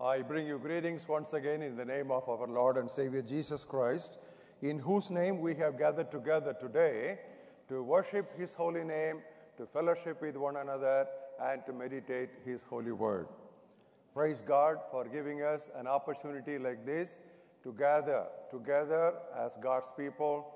I bring you greetings once again in the name of our Lord and Savior Jesus Christ, in whose name we have gathered together today to worship His holy name, to fellowship with one another, and to meditate His holy word. Praise God for giving us an opportunity like this to gather together as God's people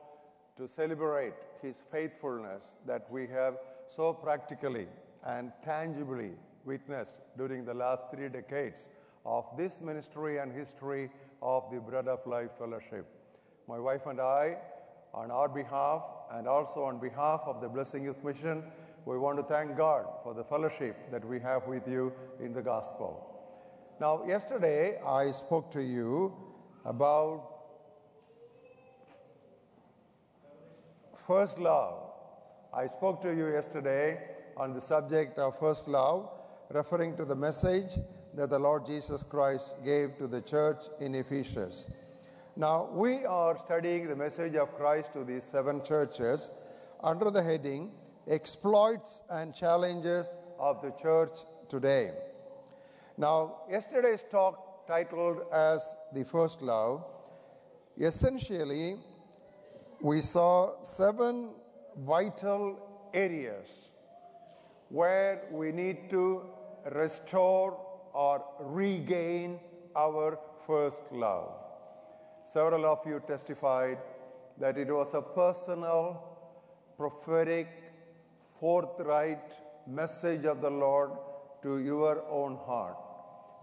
to celebrate His faithfulness that we have so practically and tangibly witnessed during the last three decades of this ministry and history of the Bread of Life Fellowship. My wife and I, on our behalf and also on behalf of the Blessing Youth Mission, we want to thank God for the fellowship that we have with you in the gospel. Now, yesterday I spoke to you about first love. I spoke to you yesterday on the subject of first love, referring to the message that the Lord Jesus Christ gave to the church in Ephesus. Now, we are studying the message of Christ to these seven churches under the heading Exploits and Challenges of the Church Today. Now, yesterday's talk, titled as The First Love, essentially we saw seven vital areas where we need to restore or regain our first love. Several of you testified that it was a personal, prophetic, forthright message of the Lord to your own heart.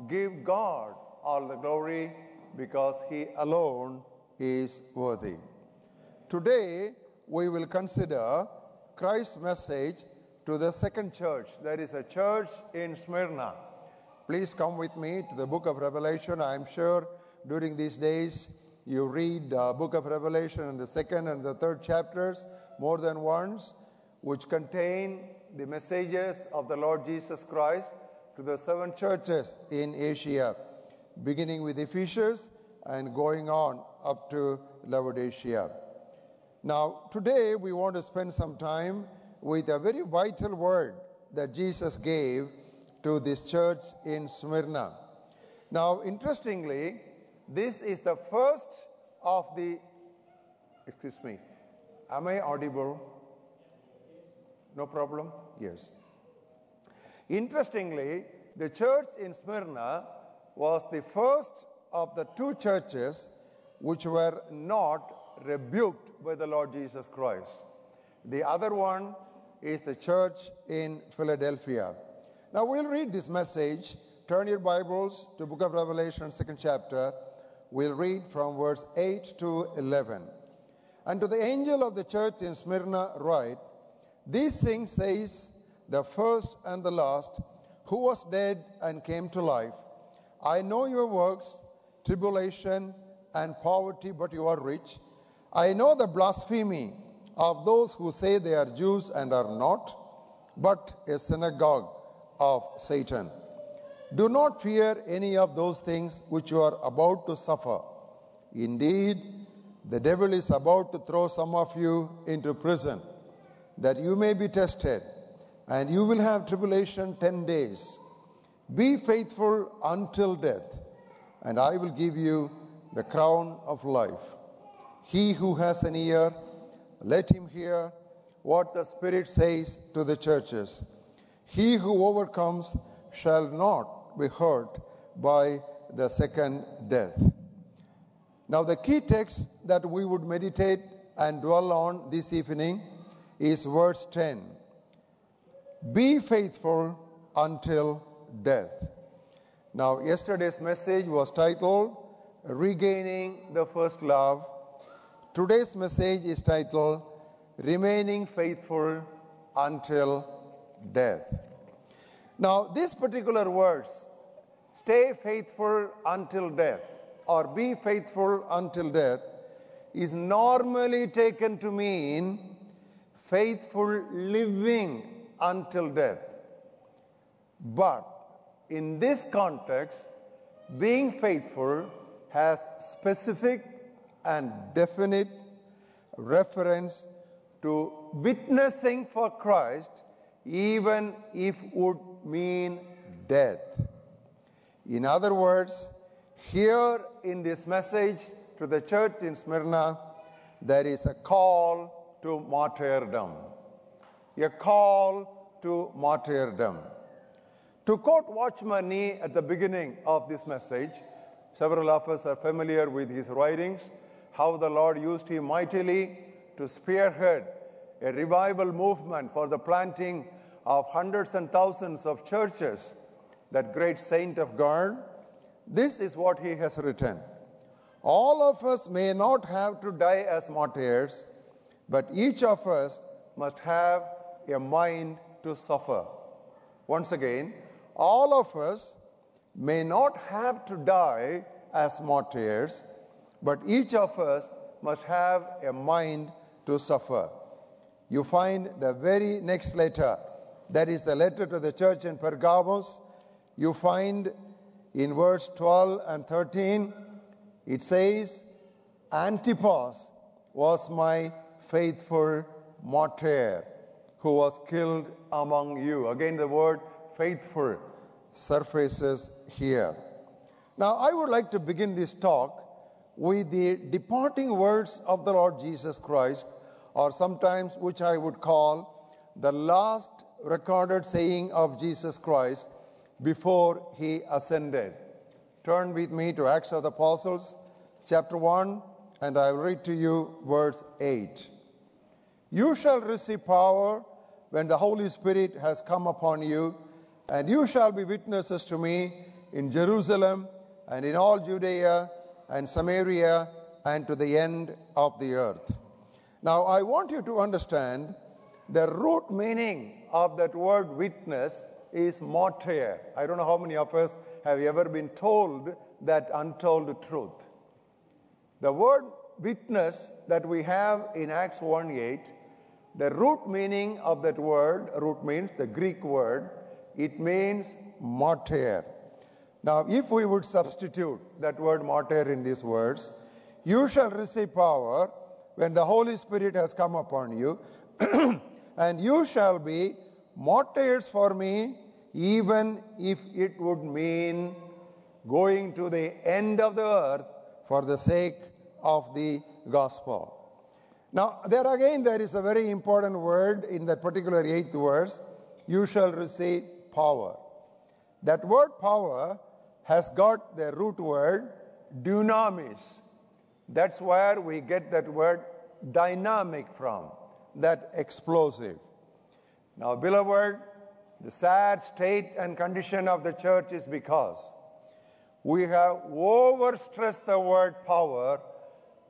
Give God all the glory because He alone is worthy. Today, we will consider Christ's message to the second church. There is a church in Smyrna. Please come with me to the book of Revelation. I am sure during these days you read the book of Revelation and the second and the third chapters more than once, which contain the messages of the Lord Jesus Christ to the seven churches in Asia, beginning with Ephesus and going on up to Laodicea. Now, today we want to spend some time with a very vital word that Jesus gave to this church in Smyrna. Now, interestingly, this is the first of the, excuse me, am I audible? No problem? Yes. Interestingly, the church in Smyrna was the first of the two churches which were not rebuked by the Lord Jesus Christ. The other one is the church in Philadelphia. Now we'll read this message. Turn your Bibles to book of Revelation, second chapter. We'll read from verse 8 to 11. And to the angel of the church in Smyrna write, These things says the first and the last, who was dead and came to life. I know your works, tribulation and poverty, but you are rich. I know the blasphemy of those who say they are Jews and are not, but a synagogue of Satan. Do not fear any of those things which you are about to suffer. Indeed, the devil is about to throw some of you into prison, that you may be tested, and you will have tribulation ten days. Be faithful until death, and I will give you the crown of life. He who has an ear, let him hear what the Spirit says to the churches. He who overcomes shall not be hurt by the second death. Now, the key text that we would meditate and dwell on this evening is verse 10 Be faithful until death. Now, yesterday's message was titled Regaining the First Love. Today's message is titled Remaining Faithful Until Death. Now, these particular words, stay faithful until death or be faithful until death, is normally taken to mean faithful living until death. But in this context, being faithful has specific and definite reference to witnessing for Christ, even if would mean death. In other words, here in this message to the church in Smyrna, there is a call to martyrdom. A call to martyrdom. To quote Watchman Nee at the beginning of this message, several of us are familiar with his writings, how the Lord used him mightily to spearhead a revival movement for the planting of hundreds and thousands of churches, that great saint of God. This is what he has written. All of us may not have to die as martyrs, but each of us must have a mind to suffer. Once again, all of us may not have to die as martyrs, but each of us must have a mind to suffer. You find the very next letter, that is the letter to the church in Pergamos. You find in verse 12 and 13, it says, Antipas was my faithful martyr who was killed among you. Again, the word faithful surfaces here. Now, I would like to begin this talk with the departing words of the Lord Jesus Christ, or sometimes which I would call the last recorded saying of Jesus Christ before he ascended. Turn with me to Acts of the Apostles, chapter 1, and I will read to you verse 8. You shall receive power when the Holy Spirit has come upon you, and you shall be witnesses to me in Jerusalem and in all Judea and Samaria and to the end of the earth. Now, I want you to understand the root meaning of that word witness is martyr. I don't know how many of us have ever been told that untold truth. The word witness that we have in Acts 1 8, the root meaning of that word, root means the Greek word, it means martyr. Now, if we would substitute that word martyr in these words, you shall receive power when the Holy Spirit has come upon you, and you shall be martyrs for me, even if it would mean going to the end of the earth for the sake of the gospel. Now, there again, there is a very important word in that particular eighth verse you shall receive power. That word power has got the root word dunamis. That's where we get that word dynamic from, that explosive. Now, beloved, the sad state and condition of the church is because we have overstressed the word power,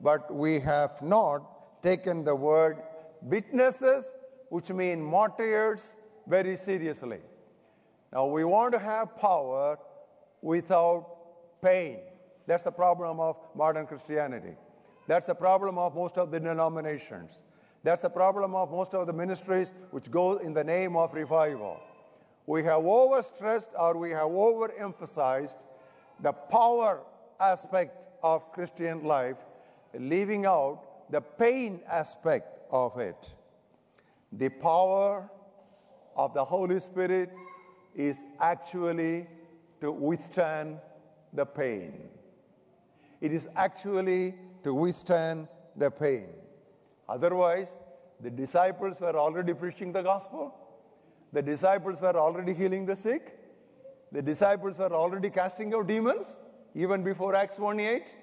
but we have not taken the word witnesses, which mean martyrs, very seriously. Now, we want to have power without pain. That's the problem of modern Christianity. That's the problem of most of the denominations. That's the problem of most of the ministries which go in the name of revival. We have overstressed or we have overemphasized the power aspect of Christian life, leaving out the pain aspect of it. The power of the Holy Spirit is actually to withstand the pain. It is actually to withstand the pain. Otherwise, the disciples were already preaching the gospel. The disciples were already healing the sick. The disciples were already casting out demons, even before Acts 1 8.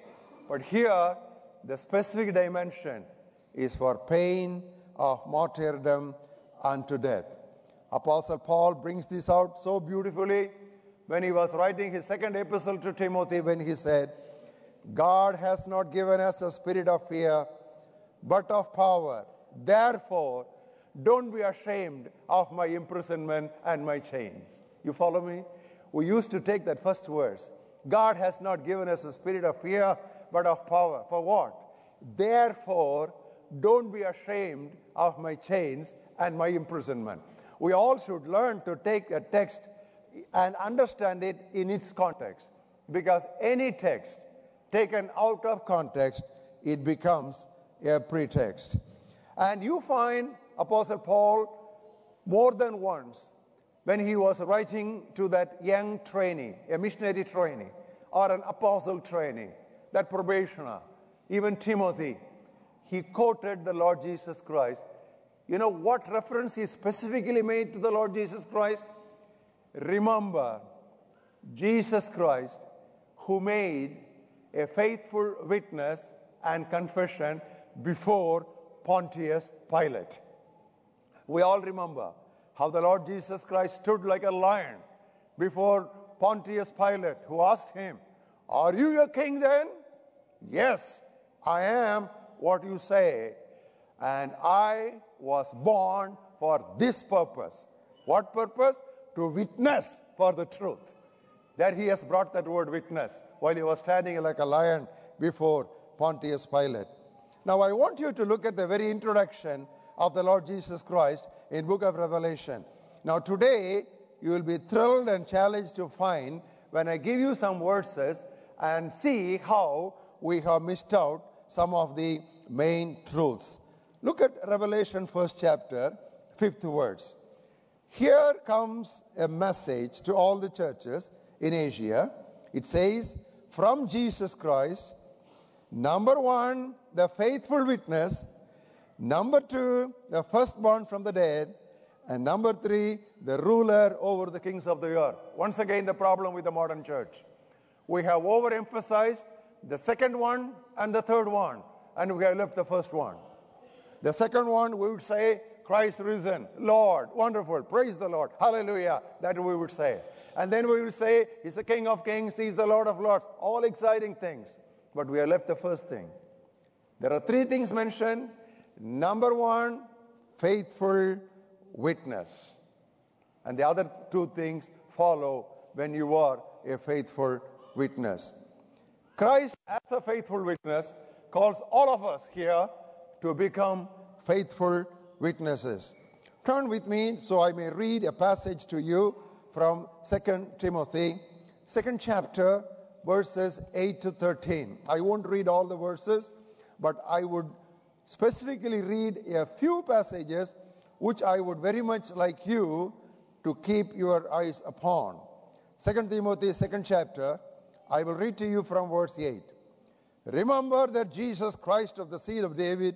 But here, the specific dimension is for pain of martyrdom unto death. Apostle Paul brings this out so beautifully when he was writing his second epistle to Timothy when he said, God has not given us a spirit of fear, but of power. Therefore, don't be ashamed of my imprisonment and my chains. You follow me? We used to take that first verse. God has not given us a spirit of fear, but of power. For what? Therefore, don't be ashamed of my chains and my imprisonment. We all should learn to take a text and understand it in its context. Because any text taken out of context, it becomes a pretext. And you find Apostle Paul more than once when he was writing to that young trainee, a missionary trainee, or an apostle trainee, that probationer, even Timothy, he quoted the Lord Jesus Christ. You know what reference he specifically made to the Lord Jesus Christ? Remember, Jesus Christ, who made a faithful witness and confession before Pontius Pilate. We all remember how the Lord Jesus Christ stood like a lion before Pontius Pilate, who asked him, Are you a king then? Yes, I am what you say. And I was born for this purpose. What purpose? To witness for the truth. There he has brought that word witness while he was standing like a lion before Pontius Pilate. Now I want you to look at the very introduction of the Lord Jesus Christ in book of Revelation. Now today you will be thrilled and challenged to find when I give you some verses and see how we have missed out some of the main truths. Look at Revelation first chapter, fifth words. Here comes a message to all the churches in Asia. It says, From Jesus Christ, number one, the faithful witness, number two, the firstborn from the dead, and number three, the ruler over the kings of the earth. Once again, the problem with the modern church. We have overemphasized the second one and the third one, and we have left the first one. The second one, we would say, Christ risen, Lord, wonderful, praise the Lord, hallelujah, that we would say. And then we will say, He's the King of kings, He's the Lord of lords, all exciting things. But we have left the first thing. There are three things mentioned. Number one, faithful witness. And the other two things follow when you are a faithful witness. Christ, as a faithful witness, calls all of us here to become faithful witnesses. Turn with me so I may read a passage to you from 2 Timothy, second chapter, verses 8 to 13. I won't read all the verses, but I would specifically read a few passages which I would very much like you to keep your eyes upon. 2 Timothy, second chapter, I will read to you from verse 8. Remember that Jesus Christ of the seed of David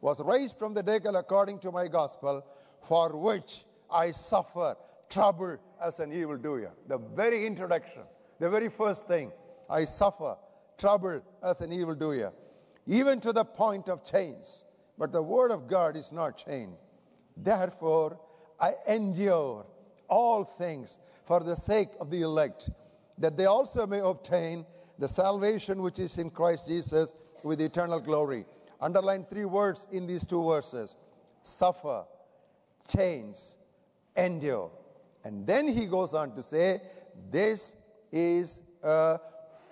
was raised from the dead according to my gospel, for which I suffer trouble as an evildoer. The very introduction, the very first thing, I suffer trouble as an evildoer, even to the point of chains. But the word of God is not chained. Therefore, I endure all things for the sake of the elect, that they also may obtain the salvation which is in Christ Jesus with eternal glory. Underline three words in these two verses suffer, chains, endure. And then he goes on to say, This is a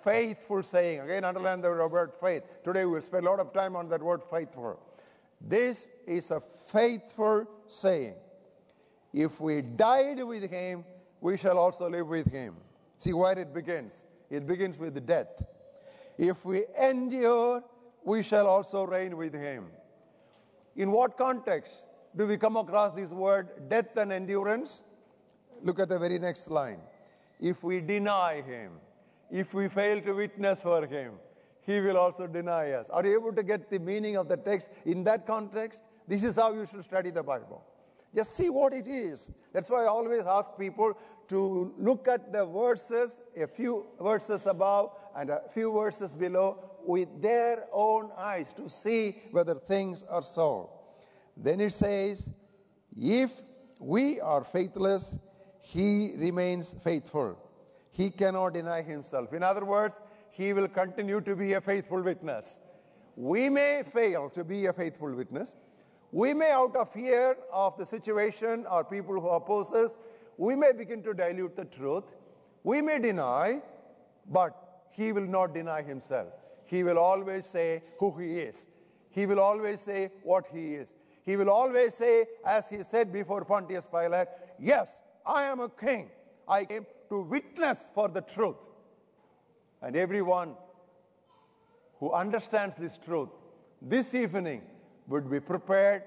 faithful saying. Again, underline the word faith. Today we will spend a lot of time on that word faithful. This is a faithful saying. If we died with him, we shall also live with him. See where it begins. It begins with death. If we endure, we shall also reign with him. In what context do we come across this word death and endurance? Look at the very next line. If we deny him, if we fail to witness for him, he will also deny us. Are you able to get the meaning of the text in that context? This is how you should study the Bible. Just see what it is. That's why I always ask people to look at the verses, a few verses above and a few verses below, with their own eyes to see whether things are so. Then it says, If we are faithless, he remains faithful. He cannot deny himself. In other words, he will continue to be a faithful witness. We may fail to be a faithful witness. We may, out of fear of the situation or people who oppose us, we may begin to dilute the truth. We may deny, but he will not deny himself. He will always say who he is. He will always say what he is. He will always say, as he said before Pontius Pilate, Yes, I am a king. I came to witness for the truth. And everyone who understands this truth this evening would be prepared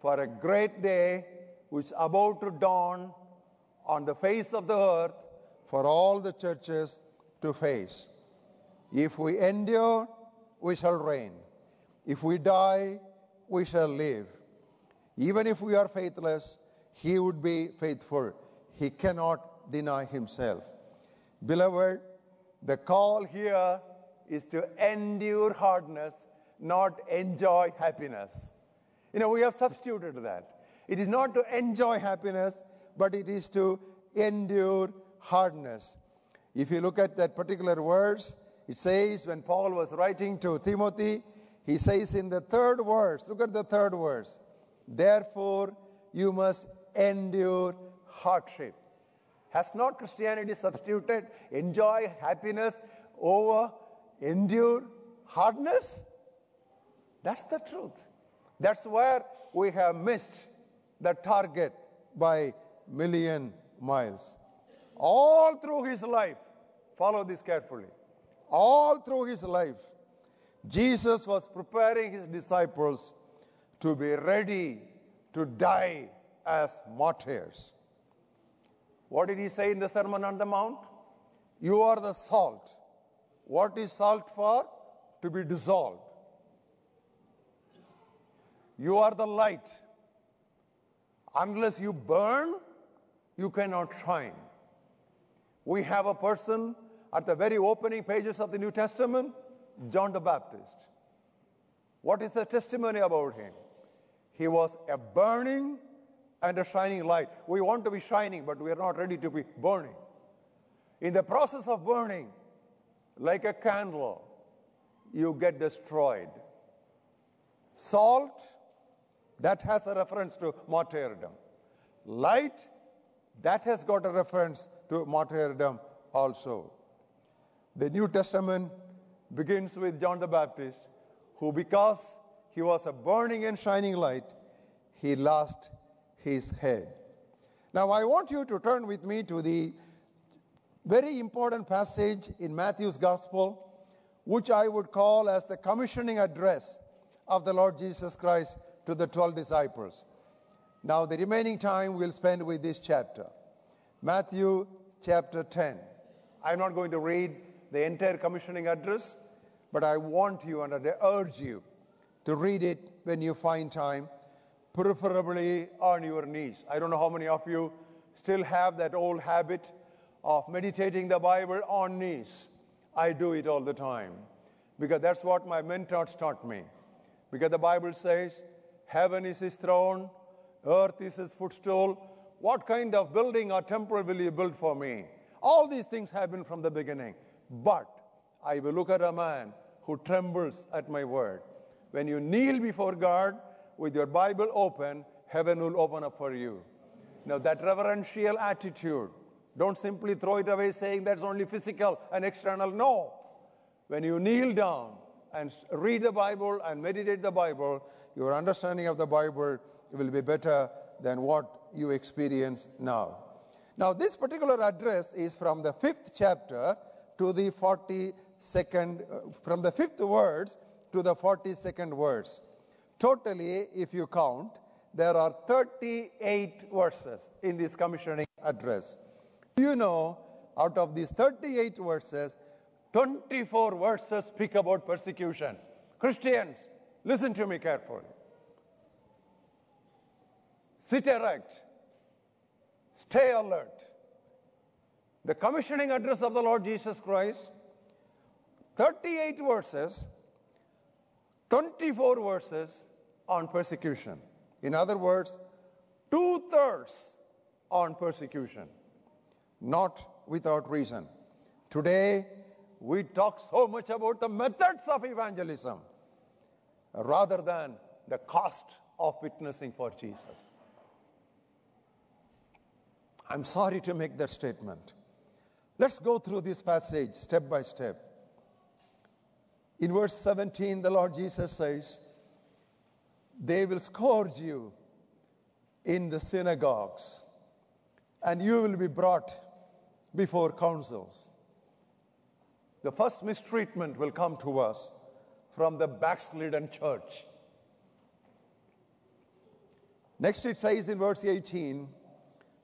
for a great day which is about to dawn on the face of the earth for all the churches to face. If we endure, we shall reign. If we die, we shall live. Even if we are faithless, he would be faithful. He cannot deny himself. Beloved, the call here is to endure hardness, not enjoy happiness. You know, we have substituted that. It is not to enjoy happiness, but it is to endure hardness. If you look at that particular verse, it says when Paul was writing to Timothy, he says in the third verse, look at the third verse, therefore you must endure hardship. Has not Christianity substituted enjoy happiness over endure hardness? That's the truth. That's where we have missed the target by million miles. All through his life, follow this carefully. All through his life, Jesus was preparing his disciples to be ready to die as martyrs. What did he say in the Sermon on the Mount? You are the salt. What is salt for? To be dissolved. You are the light. Unless you burn, you cannot shine. We have a person at the very opening pages of the New Testament, John the Baptist. What is the testimony about him? He was a burning and a shining light. We want to be shining, but we are not ready to be burning. In the process of burning, like a candle, you get destroyed. Salt, that has a reference to martyrdom. Light, that has got a reference to martyrdom also. The New Testament begins with John the Baptist, who, because he was a burning and shining light, he lost his head. Now, I want you to turn with me to the very important passage in Matthew's Gospel, which I would call as the commissioning address of the Lord Jesus Christ to the 12 disciples. Now, the remaining time we'll spend with this chapter. Matthew chapter 10. I'm not going to read the entire commissioning address, but I want you and I urge you to read it when you find time, preferably on your knees. I don't know how many of you still have that old habit of meditating the Bible on knees. I do it all the time because that's what my mentors taught me. Because the Bible says, Heaven is his throne, earth is his footstool. What kind of building or temple will you build for me? All these things have been from the beginning. But I will look at a man who trembles at my word. When you kneel before God with your Bible open, heaven will open up for you. Now, that reverential attitude, don't simply throw it away saying that's only physical and external. No. When you kneel down and read the Bible and meditate the Bible, your understanding of the Bible will be better than what you experience now. Now, this particular address is from the fifth chapter to the 42nd, uh, from the fifth words to the 42nd verse. Totally, if you count, there are 38 verses in this commissioning address. You know, out of these 38 verses, 24 verses speak about persecution. Christians, listen to me carefully. Sit erect. Stay alert. The commissioning address of the Lord Jesus Christ, 38 verses, 24 verses on persecution. In other words, two thirds on persecution. Not without reason. Today, we talk so much about the methods of evangelism rather than the cost of witnessing for Jesus. I'm sorry to make that statement. Let's go through this passage step by step. In verse 17, the Lord Jesus says, They will scourge you in the synagogues, and you will be brought before councils. The first mistreatment will come to us from the backslidden church. Next, it says in verse 18,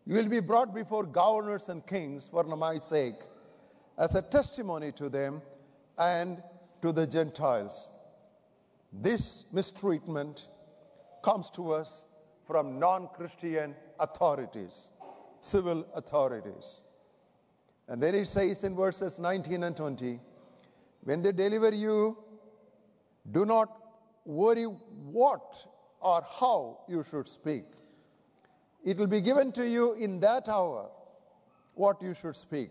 You will be brought before governors and kings for my sake, as a testimony to them and to the Gentiles. This mistreatment comes to us from non Christian authorities, civil authorities. And then it says in verses 19 and 20 when they deliver you, do not worry what or how you should speak. It will be given to you in that hour what you should speak.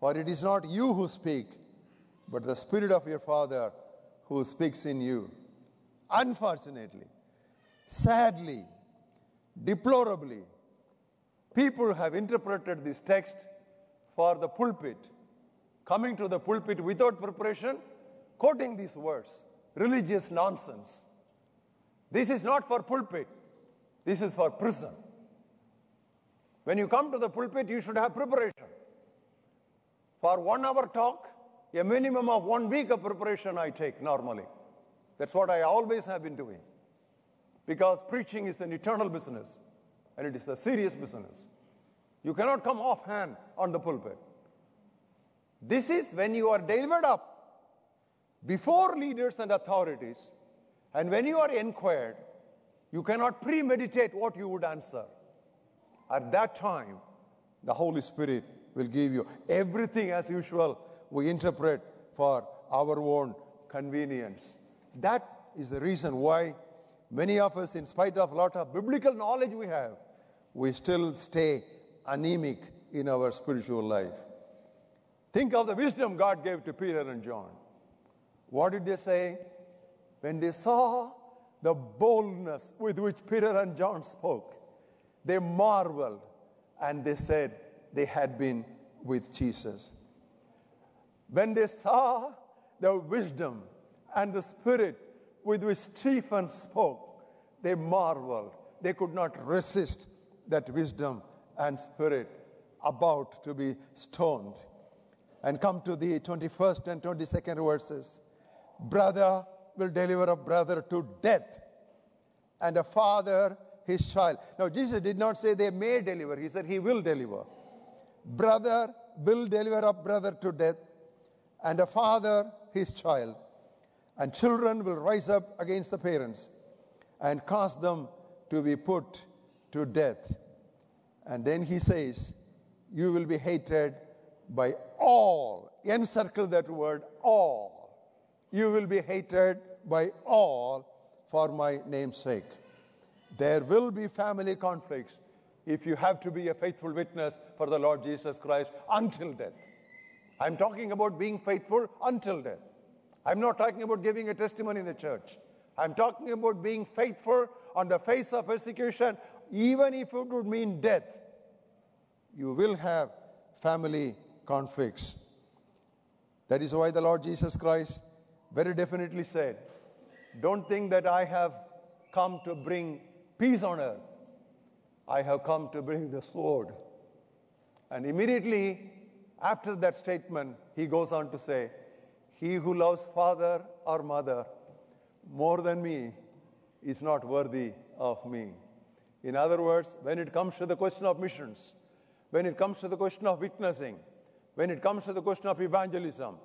For it is not you who speak, but the Spirit of your Father who speaks in you. Unfortunately, sadly, deplorably, people have interpreted this text for the pulpit, coming to the pulpit without preparation, quoting these words religious nonsense. This is not for pulpit, this is for prison. When you come to the pulpit, you should have preparation. For one hour talk, a minimum of one week of preparation I take normally. That's what I always have been doing. Because preaching is an eternal business and it is a serious business. You cannot come offhand on the pulpit. This is when you are delivered up before leaders and authorities, and when you are inquired, you cannot premeditate what you would answer. At that time, the Holy Spirit will give you everything as usual we interpret for our own convenience. That is the reason why many of us, in spite of a lot of biblical knowledge we have, we still stay anemic in our spiritual life. Think of the wisdom God gave to Peter and John. What did they say? When they saw the boldness with which Peter and John spoke, they marveled and they said they had been with Jesus. When they saw the wisdom and the spirit with which Stephen spoke, they marveled. They could not resist that wisdom and spirit about to be stoned. And come to the 21st and 22nd verses. Brother will deliver a brother to death, and a father his child. Now, Jesus did not say they may deliver, he said he will deliver. Brother will deliver a brother to death, and a father his child. And children will rise up against the parents and cause them to be put to death. And then he says, You will be hated by all. Encircle that word, all. You will be hated by all for my name's sake. There will be family conflicts if you have to be a faithful witness for the Lord Jesus Christ until death. I'm talking about being faithful until death. I'm not talking about giving a testimony in the church. I'm talking about being faithful on the face of persecution, even if it would mean death. You will have family conflicts. That is why the Lord Jesus Christ very definitely said, Don't think that I have come to bring peace on earth. I have come to bring the sword. And immediately after that statement, he goes on to say, He who loves father or mother more than me is not worthy of me. In other words, when it comes to the question of missions, when it comes to the question of witnessing, when it comes to the question of evangelism,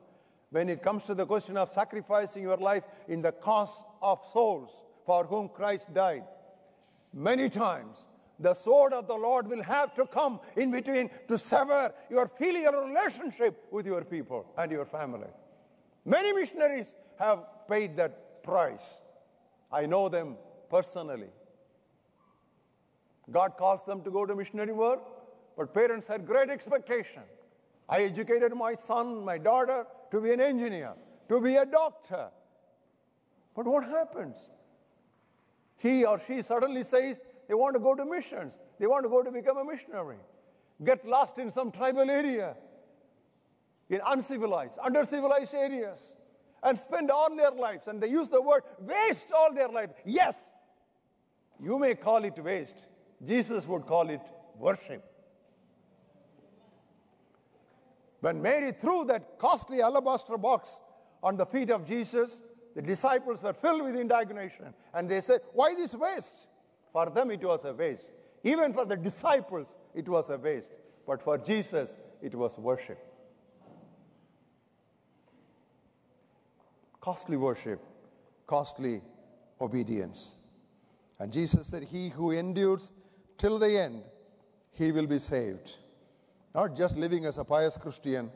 when it comes to the question of sacrificing your life in the cause of souls for whom Christ died, many times the sword of the Lord will have to come in between to sever your filial relationship with your people and your family. Many missionaries have paid that price. I know them personally. God calls them to go to missionary work, but parents had great expectation. I educated my son, my daughter to be an engineer, to be a doctor. But what happens? He or she suddenly says, they want to go to missions. They want to go to become a missionary. Get lost in some tribal area, in uncivilized, undercivilized areas, and spend all their lives. And they use the word waste all their life. Yes, you may call it waste. Jesus would call it worship. When Mary threw that costly alabaster box on the feet of Jesus, the disciples were filled with indignation and they said, Why this waste? For them, it was a waste. Even for the disciples, it was a waste. But for Jesus, it was worship. Costly worship, costly obedience. And Jesus said, He who endures till the end, he will be saved. Not just living as a pious Christian,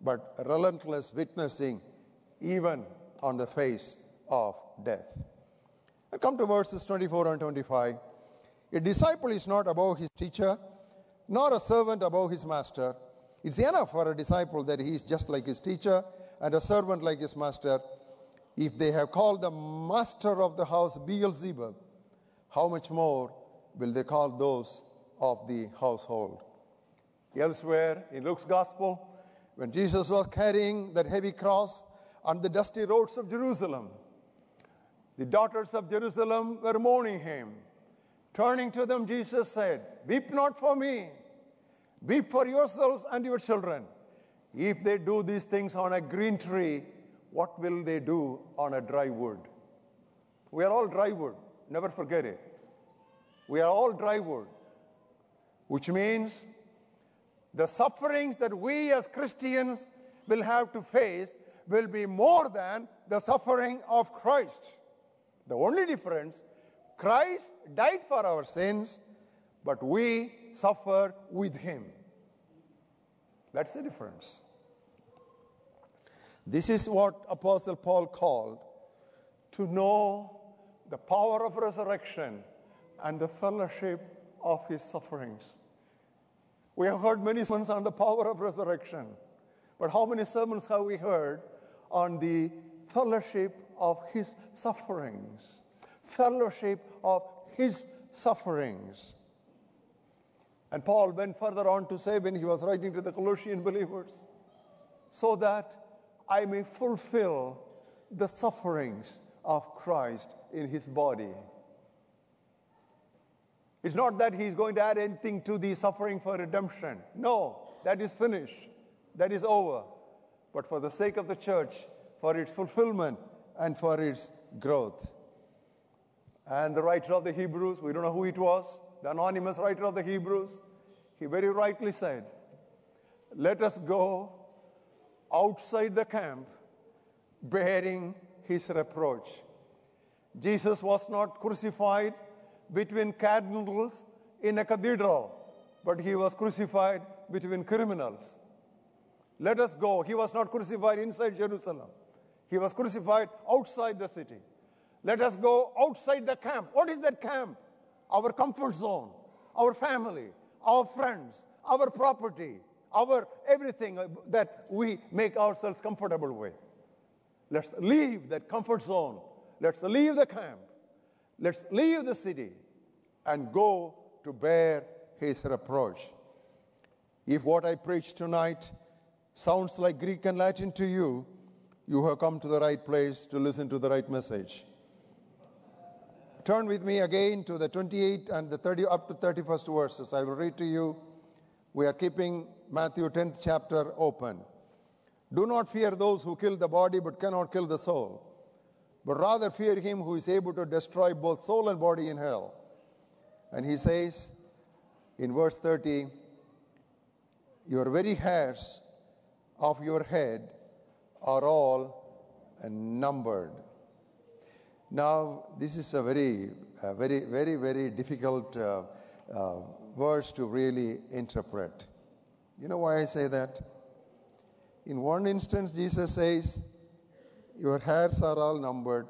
but relentless witnessing even on the face of death. And come to verses 24 and 25. A disciple is not above his teacher, nor a servant above his master. It's enough for a disciple that he is just like his teacher and a servant like his master. If they have called the master of the house Beelzebub, how much more will they call those of the household? Elsewhere in Luke's gospel, when Jesus was carrying that heavy cross on the dusty roads of Jerusalem, the daughters of Jerusalem were mourning him. Turning to them, Jesus said, Weep not for me, weep for yourselves and your children. If they do these things on a green tree, what will they do on a dry wood? We are all dry wood, never forget it. We are all dry wood, which means the sufferings that we as Christians will have to face will be more than the suffering of Christ. The only difference, Christ died for our sins, but we suffer with him. That's the difference. This is what Apostle Paul called to know the power of resurrection and the fellowship of his sufferings. We have heard many sermons on the power of resurrection, but how many sermons have we heard on the fellowship of his sufferings? Fellowship of his sufferings. And Paul went further on to say when he was writing to the Colossian believers, so that I may fulfill the sufferings of Christ in his body. It's not that he's going to add anything to the suffering for redemption. No, that is finished. That is over. But for the sake of the church, for its fulfillment, and for its growth. And the writer of the Hebrews, we don't know who it was, the anonymous writer of the Hebrews, he very rightly said, Let us go outside the camp bearing his reproach. Jesus was not crucified between cardinals in a cathedral, but he was crucified between criminals. Let us go. He was not crucified inside Jerusalem, he was crucified outside the city. Let us go outside the camp. What is that camp? Our comfort zone, our family, our friends, our property, our everything uh, that we make ourselves comfortable with. Let's leave that comfort zone. Let's leave the camp. Let's leave the city and go to bear his reproach. If what I preach tonight sounds like Greek and Latin to you, you have come to the right place to listen to the right message. Turn with me again to the 28 and the 30 up to 31st verses. I will read to you. We are keeping Matthew 10th chapter open. Do not fear those who kill the body but cannot kill the soul, but rather fear him who is able to destroy both soul and body in hell. And he says in verse 30, Your very hairs of your head are all numbered. Now, this is a very, uh, very, very, very difficult uh, uh, verse to really interpret. You know why I say that? In one instance, Jesus says, Your hairs are all numbered.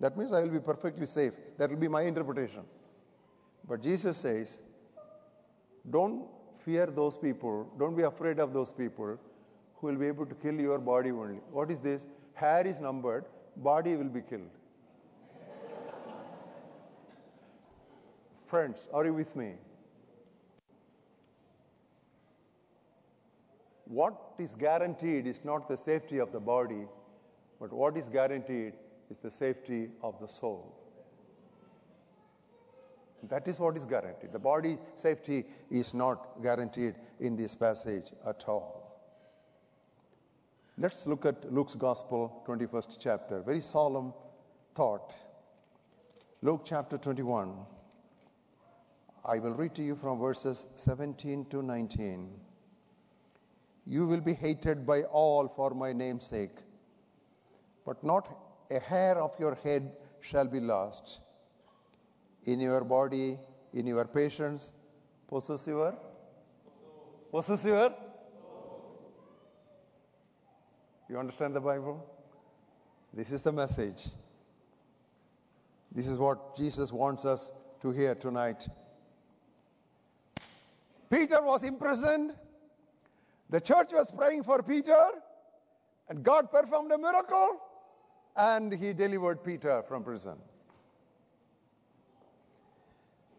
That means I will be perfectly safe. That will be my interpretation. But Jesus says, Don't fear those people, don't be afraid of those people who will be able to kill your body only. What is this? Hair is numbered, body will be killed. Friends, are you with me? What is guaranteed is not the safety of the body, but what is guaranteed is the safety of the soul. That is what is guaranteed. The body safety is not guaranteed in this passage at all. Let's look at Luke's Gospel, 21st chapter. Very solemn thought. Luke chapter 21. I will read to you from verses 17 to 19. You will be hated by all for my name's sake, but not a hair of your head shall be lost. In your body, in your patience, possess your possess your you understand the Bible? This is the message. This is what Jesus wants us to hear tonight. Peter was imprisoned. The church was praying for Peter, and God performed a miracle, and he delivered Peter from prison.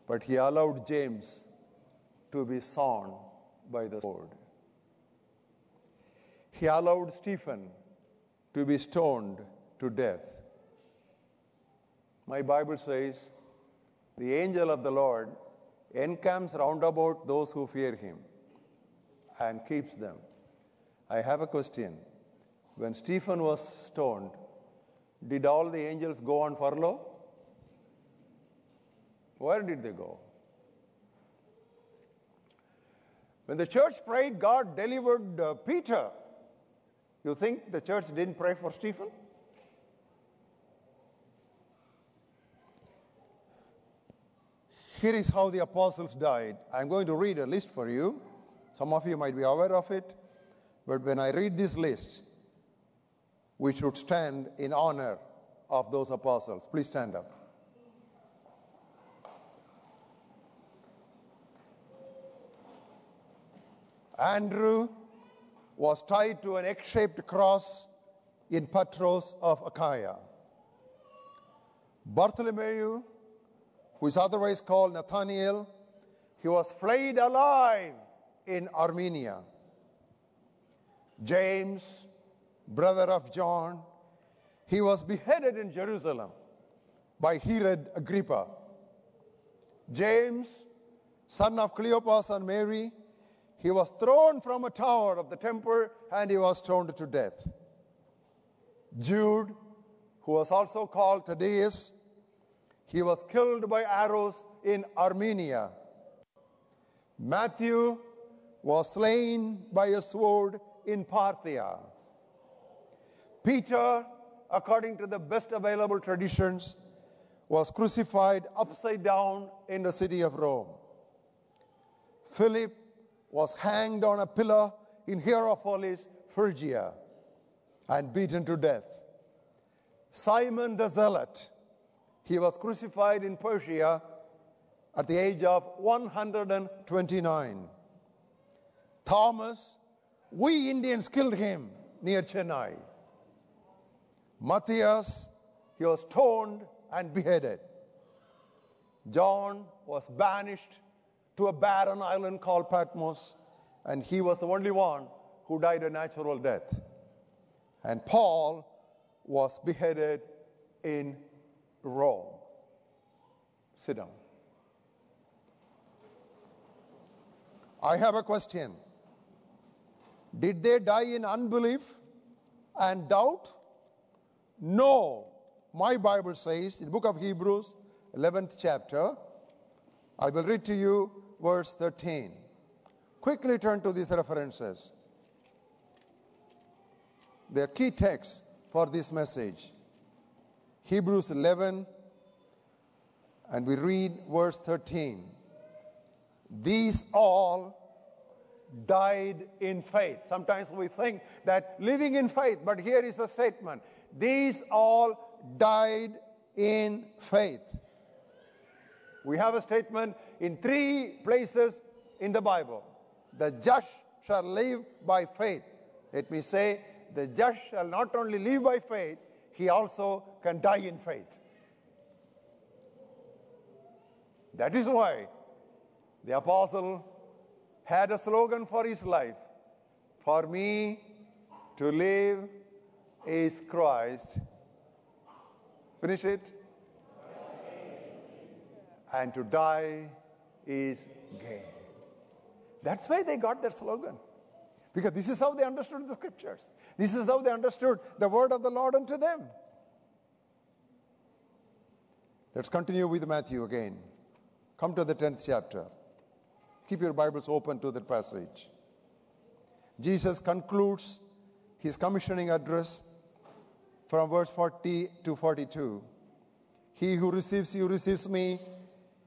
But he allowed James to be sawn by the sword. He allowed Stephen to be stoned to death. My Bible says, the angel of the Lord encamps round about those who fear him and keeps them. I have a question. When Stephen was stoned, did all the angels go on furlough? Where did they go? When the church prayed, God delivered uh, Peter. You think the church didn't pray for Stephen? Here is how the apostles died. I'm going to read a list for you. Some of you might be aware of it, but when I read this list, we should stand in honor of those apostles. Please stand up. Andrew was tied to an egg shaped cross in Patras of Achaia. Bartholomew, who is otherwise called Nathaniel, he was flayed alive in Armenia. James, brother of John, he was beheaded in Jerusalem by Herod Agrippa. James, son of Cleopas and Mary, he was thrown from a tower of the temple and he was stoned to death. Jude, who was also called Thaddeus, he was killed by arrows in Armenia. Matthew was slain by a sword in Parthia. Peter, according to the best available traditions, was crucified upside down in the city of Rome. Philip was hanged on a pillar in Hierapolis, Phrygia, and beaten to death. Simon the Zealot, he was crucified in Persia at the age of 129. Thomas, we Indians killed him near Chennai. Matthias, he was stoned and beheaded. John was banished to a barren island called Patmos, and he was the only one who died a natural death. And Paul was beheaded in Rome. Sit down. I have a question. Did they die in unbelief and doubt? No. My Bible says in the book of Hebrews, 11th chapter, I will read to you verse 13. Quickly turn to these references. They're key texts for this message. Hebrews 11, and we read verse 13. These all died in faith. Sometimes we think that living in faith, but here is a statement. These all died in faith. We have a statement in three places in the Bible. The just shall live by faith. Let me say, the just shall not only live by faith, he also can die in faith. That is why the apostle had a slogan for his life For me to live is Christ. Finish it. And to die is gain. That's why they got their slogan. Because this is how they understood the scriptures. This is how they understood the word of the Lord unto them. Let's continue with Matthew again. Come to the 10th chapter. Keep your Bibles open to that passage. Jesus concludes his commissioning address from verse 40 to 42. He who receives you receives me.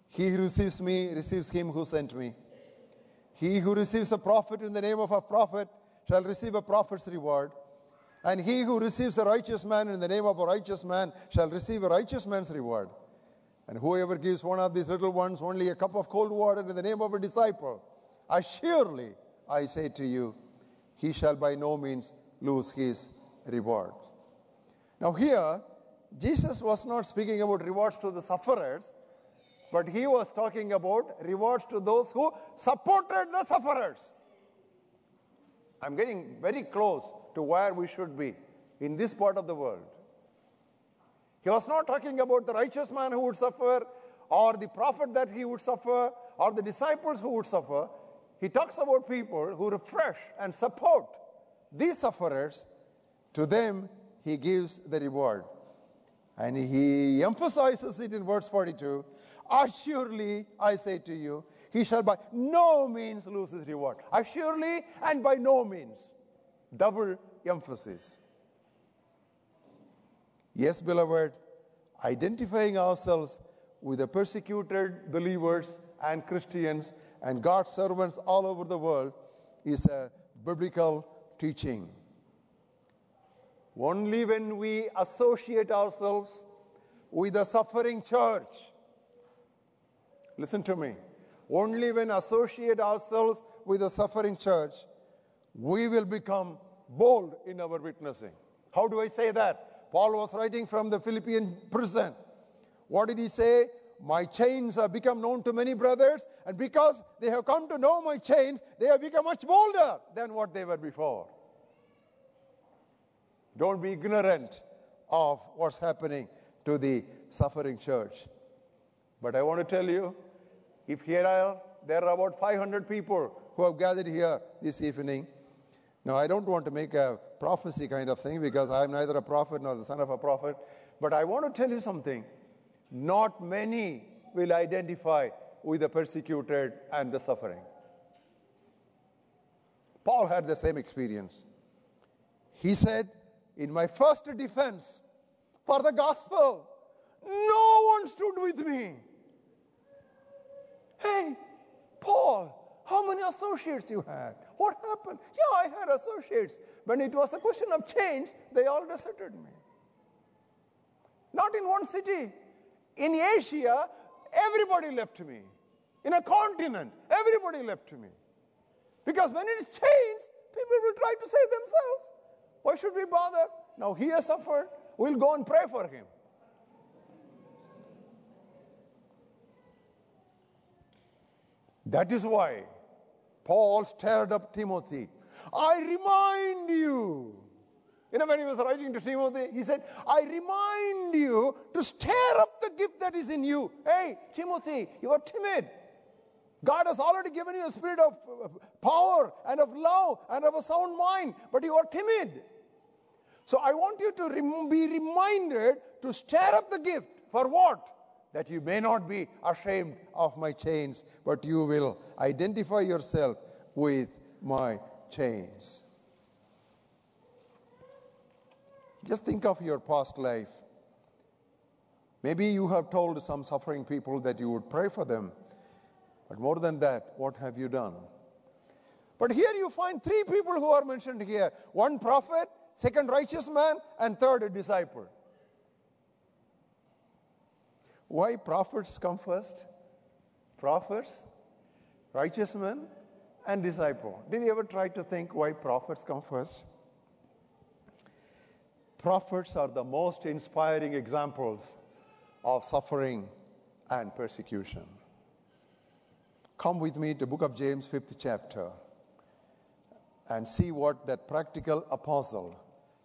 He who receives me receives him who sent me. He who receives a prophet in the name of a prophet shall receive a prophet's reward. And he who receives a righteous man in the name of a righteous man shall receive a righteous man's reward. And whoever gives one of these little ones only a cup of cold water in the name of a disciple, assuredly, I say to you, he shall by no means lose his reward. Now, here, Jesus was not speaking about rewards to the sufferers, but he was talking about rewards to those who supported the sufferers. I'm getting very close to where we should be in this part of the world. He was not talking about the righteous man who would suffer, or the prophet that he would suffer, or the disciples who would suffer. He talks about people who refresh and support these sufferers. To them, he gives the reward. And he emphasizes it in verse 42 Assuredly, I say to you, he shall by no means lose his reward. Assuredly and by no means. Double emphasis. Yes, beloved, identifying ourselves with the persecuted believers and Christians and God's servants all over the world is a biblical teaching. Only when we associate ourselves with the suffering church, listen to me, only when associate ourselves with the suffering church, we will become bold in our witnessing. How do I say that? Paul was writing from the Philippian prison. What did he say? My chains have become known to many brothers, and because they have come to know my chains, they have become much bolder than what they were before. Don't be ignorant of what's happening to the suffering church. But I want to tell you if here there are about 500 people who have gathered here this evening. Now, I don't want to make a prophecy kind of thing because I'm neither a prophet nor the son of a prophet, but I want to tell you something. Not many will identify with the persecuted and the suffering. Paul had the same experience. He said, In my first defense for the gospel, no one stood with me. Hey, Paul, how many associates you had? What happened? Yeah, I had associates. When it was a question of change, they all deserted me. Not in one city. In Asia, everybody left me. In a continent, everybody left me. Because when it is changed, people will try to save themselves. Why should we bother? Now he has suffered. We'll go and pray for him. That is why Paul stirred up Timothy. I remind you. You know, when he was writing to Timothy, he said, I remind you to stir up the gift that is in you. Hey, Timothy, you are timid. God has already given you a spirit of power and of love and of a sound mind, but you are timid. So I want you to be reminded to stir up the gift. For what? That you may not be ashamed of my chains, but you will identify yourself with my chains. Just think of your past life. Maybe you have told some suffering people that you would pray for them, but more than that, what have you done? But here you find three people who are mentioned here one prophet, second righteous man, and third a disciple. Why prophets come first? Prophets, righteous men, and disciple. Did you ever try to think why prophets come first? Prophets are the most inspiring examples of suffering and persecution. Come with me to book of James 5th chapter and see what that practical apostle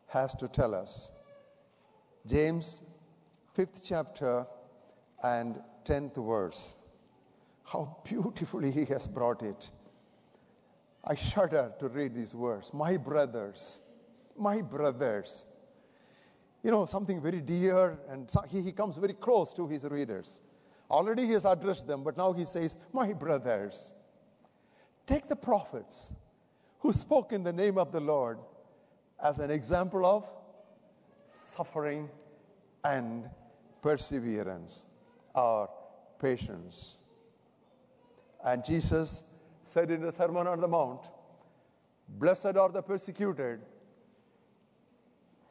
has to tell us. James 5th chapter and 10th verse. How beautifully he has brought it. I shudder to read these words. My brothers, my brothers. You know, something very dear, and he, he comes very close to his readers. Already he has addressed them, but now he says, My brothers, take the prophets who spoke in the name of the Lord as an example of suffering and perseverance or patience. And Jesus said in the Sermon on the Mount, Blessed are the persecuted,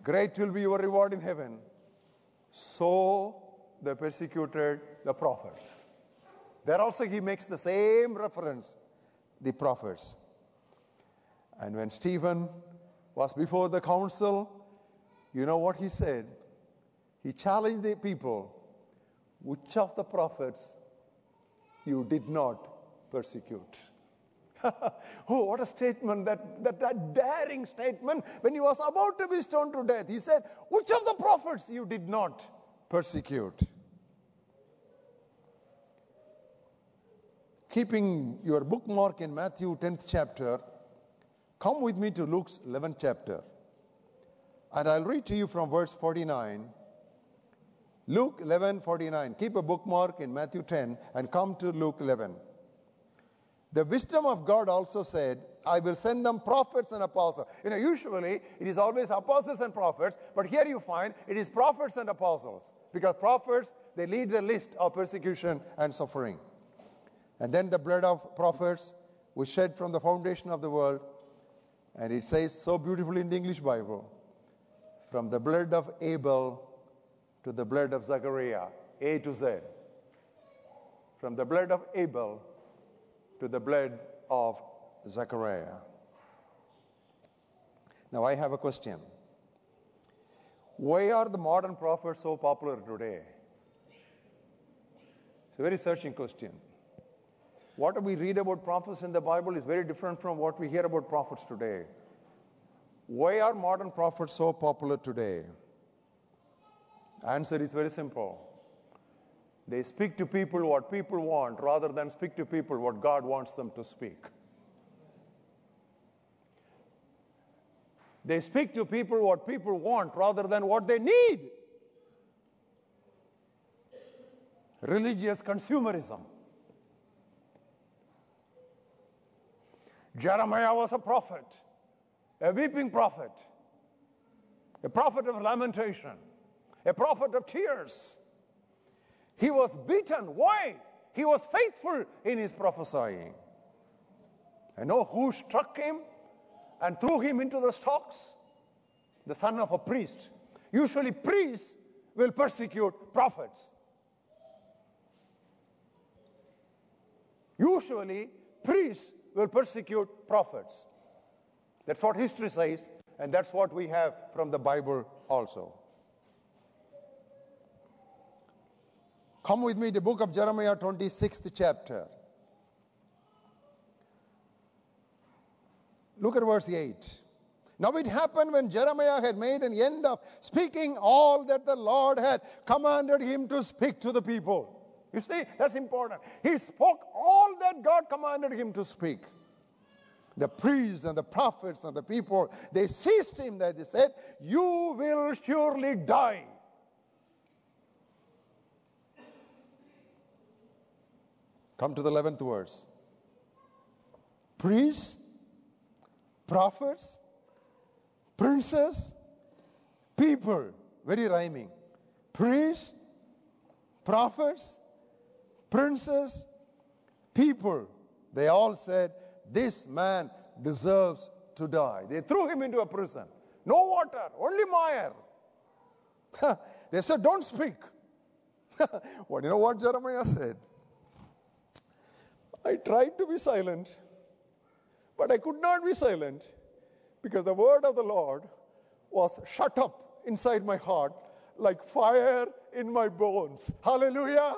great will be your reward in heaven. So the persecuted the prophets. There also he makes the same reference, the prophets. And when Stephen was before the council, you know what he said? He challenged the people which of the prophets you did not persecute? oh, what a statement, that, that, that daring statement when he was about to be stoned to death. He said, Which of the prophets you did not persecute? Keeping your bookmark in Matthew 10th chapter, come with me to Luke's 11th chapter. And I'll read to you from verse 49 Luke 11 49. Keep a bookmark in Matthew 10 and come to Luke 11. The wisdom of God also said, I will send them prophets and apostles. You know, usually it is always apostles and prophets, but here you find it is prophets and apostles. Because prophets, they lead the list of persecution and suffering. And then the blood of prophets was shed from the foundation of the world. And it says so beautifully in the English Bible from the blood of Abel to the blood of Zechariah, A to Z. From the blood of Abel to the blood of Zechariah. Now, I have a question. Why are the modern prophets so popular today? It's a very searching question. What we read about prophets in the Bible is very different from what we hear about prophets today. Why are modern prophets so popular today? Answer is very simple. They speak to people what people want rather than speak to people what God wants them to speak. They speak to people what people want rather than what they need. Religious consumerism. Jeremiah was a prophet, a weeping prophet, a prophet of lamentation a prophet of tears. He was beaten. Why? He was faithful in his prophesying. I know who struck him and threw him into the stocks? The son of a priest. Usually, priests will persecute prophets. Usually, priests will persecute prophets. That's what history says, and that's what we have from the Bible also. Come with me to the book of Jeremiah 26th chapter. Look at verse 8. Now it happened when Jeremiah had made an end of speaking all that the Lord had commanded him to speak to the people. You see, that's important. He spoke all that God commanded him to speak. The priests and the prophets and the people, they seized him that they said, You will surely die. Come to the 11th verse. Priests, prophets, princes, people, very rhyming. Priests, prophets, princes, people. They all said, This man deserves to die. They threw him into a prison. No water, only mire. they said, Don't speak. well, you know what Jeremiah said? I tried to be silent, but I could not be silent because the word of the Lord was shut up inside my heart like fire in my bones. Hallelujah.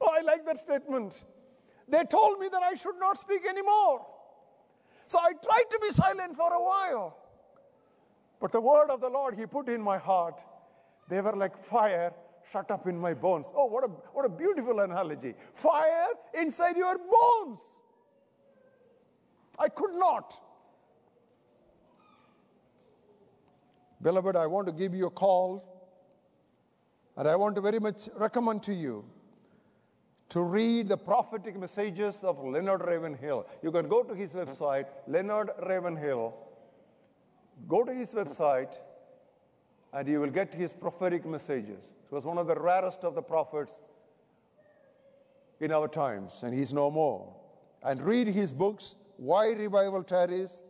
Oh, I like that statement. They told me that I should not speak anymore. So I tried to be silent for a while. But the word of the Lord He put in my heart, they were like fire shut up in my bones. Oh, what a, what a beautiful analogy. Fire inside your bones. I could not. Beloved, I want to give you a call And I want to very much recommend to you to read the prophetic messages of Leonard Ravenhill. You can go to his website, Leonard Ravenhill. Go to his website and you will get his prophetic messages. He was one of the rarest of the prophets in our times, and he's no more. And read his books, Why Revival Tarries,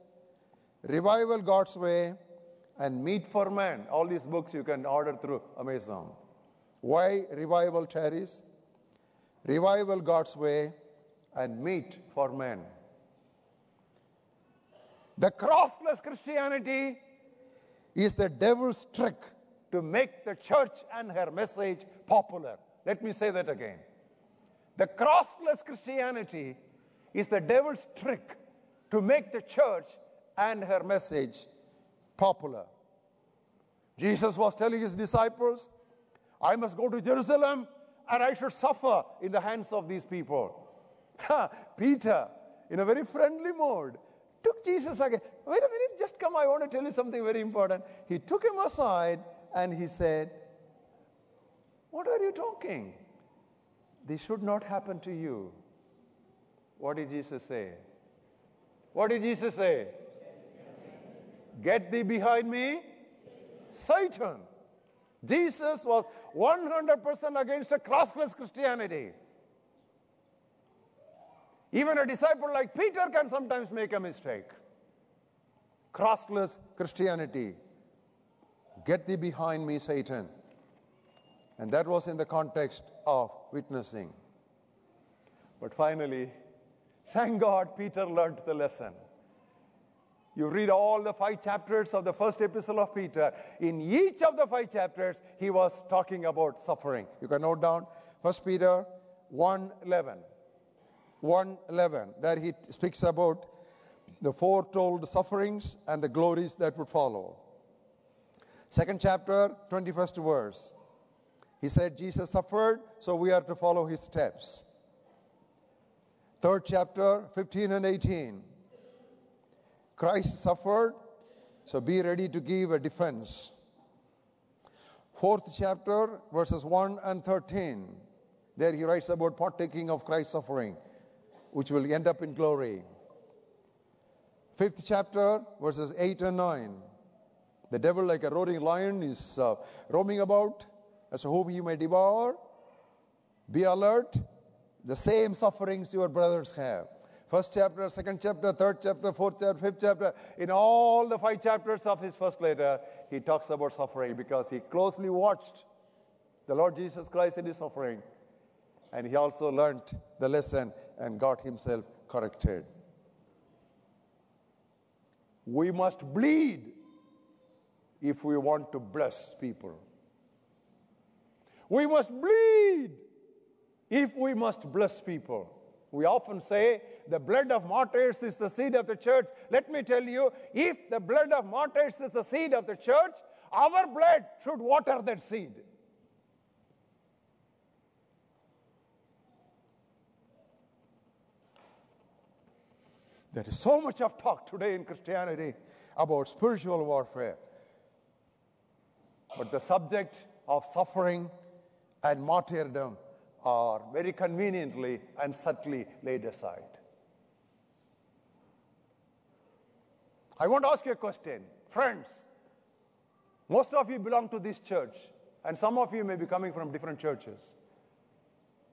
Revival God's Way, and Meat for Man. All these books you can order through Amazon. Why Revival Tarries, Revival God's Way, and Meat for Men. The crossless Christianity is the devil's trick to make the church and her message popular. Let me say that again. The crossless Christianity is the devil's trick to make the church and her message popular. Jesus was telling his disciples, I must go to Jerusalem and I should suffer in the hands of these people. Peter, in a very friendly mode, took Jesus again. Wait a minute, just come, I want to tell you something very important. He took him aside and he said, What are you talking? This should not happen to you. What did Jesus say? What did Jesus say? Get thee behind me, Satan. Jesus was 100% against a crossless Christianity. Even a disciple like Peter can sometimes make a mistake. Crossless Christianity. Get thee behind me, Satan. And that was in the context of witnessing. But finally, thank God Peter learned the lesson. You read all the five chapters of the first epistle of Peter. In each of the five chapters, he was talking about suffering. You can note down 1 Peter 1 11. 111 there he speaks about the foretold sufferings and the glories that would follow. Second chapter, 21st verse. He said, Jesus suffered, so we are to follow his steps. Third chapter, 15 and 18. Christ suffered, so be ready to give a defense. Fourth chapter, verses 1 and 13. There he writes about partaking of Christ's suffering which will end up in glory. Fifth chapter, verses 8 and 9. The devil, like a roaring lion, is uh, roaming about as to whom he may devour. Be alert. The same sufferings your brothers have. First chapter, second chapter, third chapter, fourth chapter, fifth chapter. In all the five chapters of his first letter, he talks about suffering because he closely watched the Lord Jesus Christ in his suffering. And he also learned the lesson and got himself corrected. We must bleed if we want to bless people. We must bleed if we must bless people. We often say the blood of martyrs is the seed of the church. Let me tell you, if the blood of martyrs is the seed of the church, our blood should water that seed. There is so much of talk today in Christianity about spiritual warfare. But the subject of suffering and martyrdom are very conveniently and subtly laid aside. I want to ask you a question. Friends, most of you belong to this church, and some of you may be coming from different churches.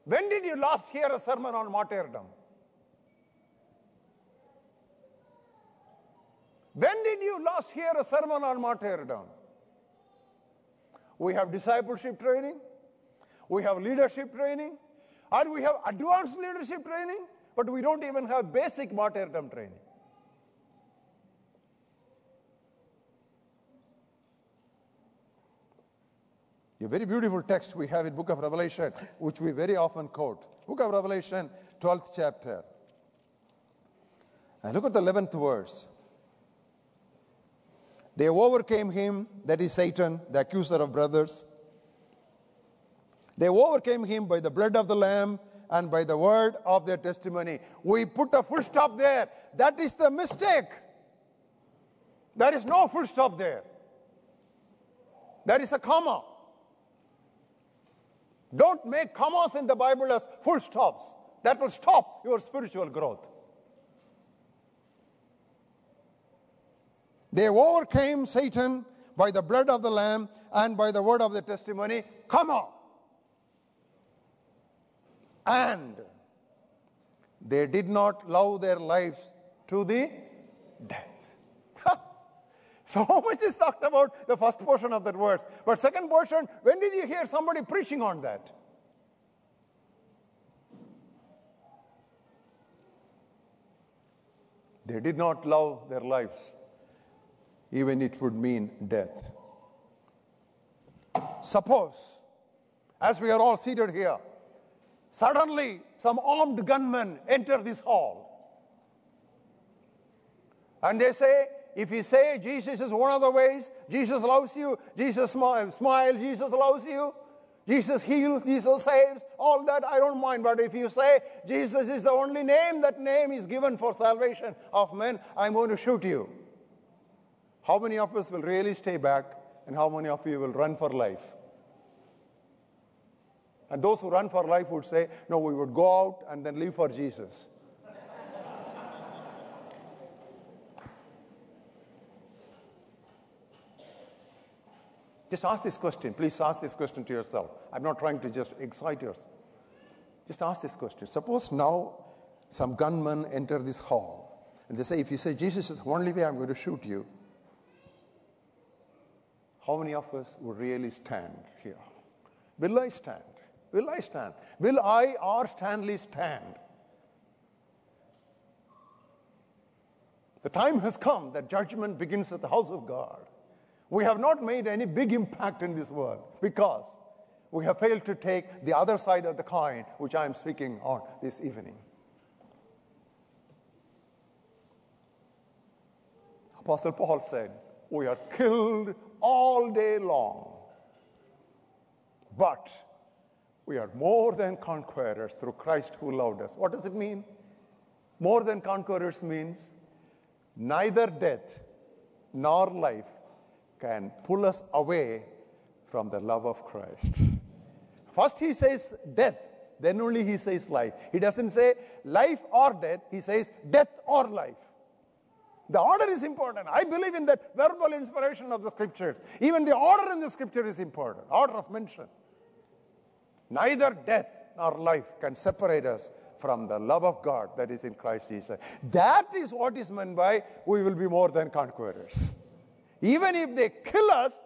When did you last hear a sermon on martyrdom? When did you last hear a sermon on martyrdom? We have discipleship training, we have leadership training, and we have advanced leadership training, but we don't even have basic martyrdom training. A very beautiful text we have in book of Revelation, which we very often quote. Book of Revelation, 12th chapter. And look at the 11th verse. They overcame him, that is Satan, the accuser of brothers. They overcame him by the blood of the Lamb and by the word of their testimony. We put a full stop there. That is the mistake. There is no full stop there. There is a comma. Don't make commas in the Bible as full stops. That will stop your spiritual growth. They overcame Satan by the blood of the Lamb and by the word of the testimony. Come on. And they did not love their lives to the death. so much is talked about the first portion of that verse. But second portion, when did you hear somebody preaching on that? They did not love their lives, even it would mean death. Suppose, as we are all seated here, suddenly some armed gunmen enter this hall. And they say, if you say Jesus is one of the ways, Jesus loves you, Jesus smiles, Jesus loves you, Jesus heals, Jesus saves, all that I don't mind. But if you say Jesus is the only name, that name is given for salvation of men, I'm going to shoot you. How many of us will really stay back, and how many of you will run for life? And those who run for life would say, No, we would go out and then live for Jesus. Just ask this question. Please ask this question to yourself. I'm not trying to just excite you. Just ask this question. Suppose now some gunmen enter this hall and they say, if you say Jesus is the only way, I'm going to shoot you. How many of us will really stand here? Will I stand? Will I stand? Will I R. Stanley stand? The time has come that judgment begins at the house of God. We have not made any big impact in this world because we have failed to take the other side of the coin, which I am speaking on this evening. Apostle Paul said, We are killed all day long, but we are more than conquerors through Christ who loved us. What does it mean? More than conquerors means neither death nor life can pull us away from the love of Christ. First, he says death, then only he says life. He doesn't say life or death, he says death or life. The order is important. I believe in that verbal inspiration of the scriptures. Even the order in the scripture is important, order of mention. Neither death nor life can separate us from the love of God that is in Christ Jesus. That is what is meant by we will be more than conquerors. Even if they kill us,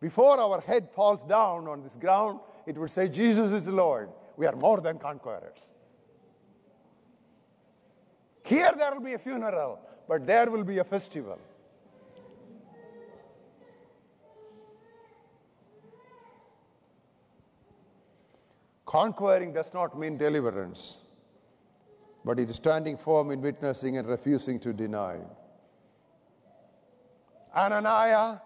before our head falls down on this ground, it would say, Jesus is the Lord. We are more than conquerors. Here there will be a funeral, but there will be a festival. Conquering does not mean deliverance, but it is standing firm in witnessing and refusing to deny. Ananiah,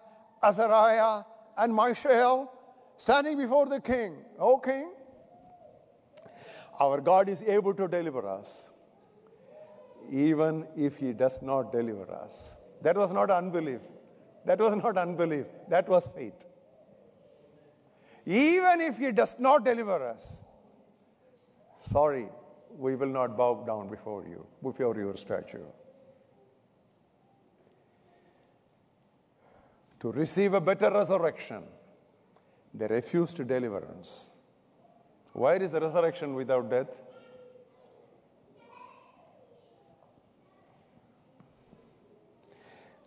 Azariah, and Mishael standing before the king. O king, our God is able to deliver us, even if he does not deliver us. That was not unbelief. That was not unbelief. That was faith. Even if he does not deliver us, sorry, we will not bow down before you, before your statue. to receive a better resurrection, they refused deliverance. Why is the resurrection without death?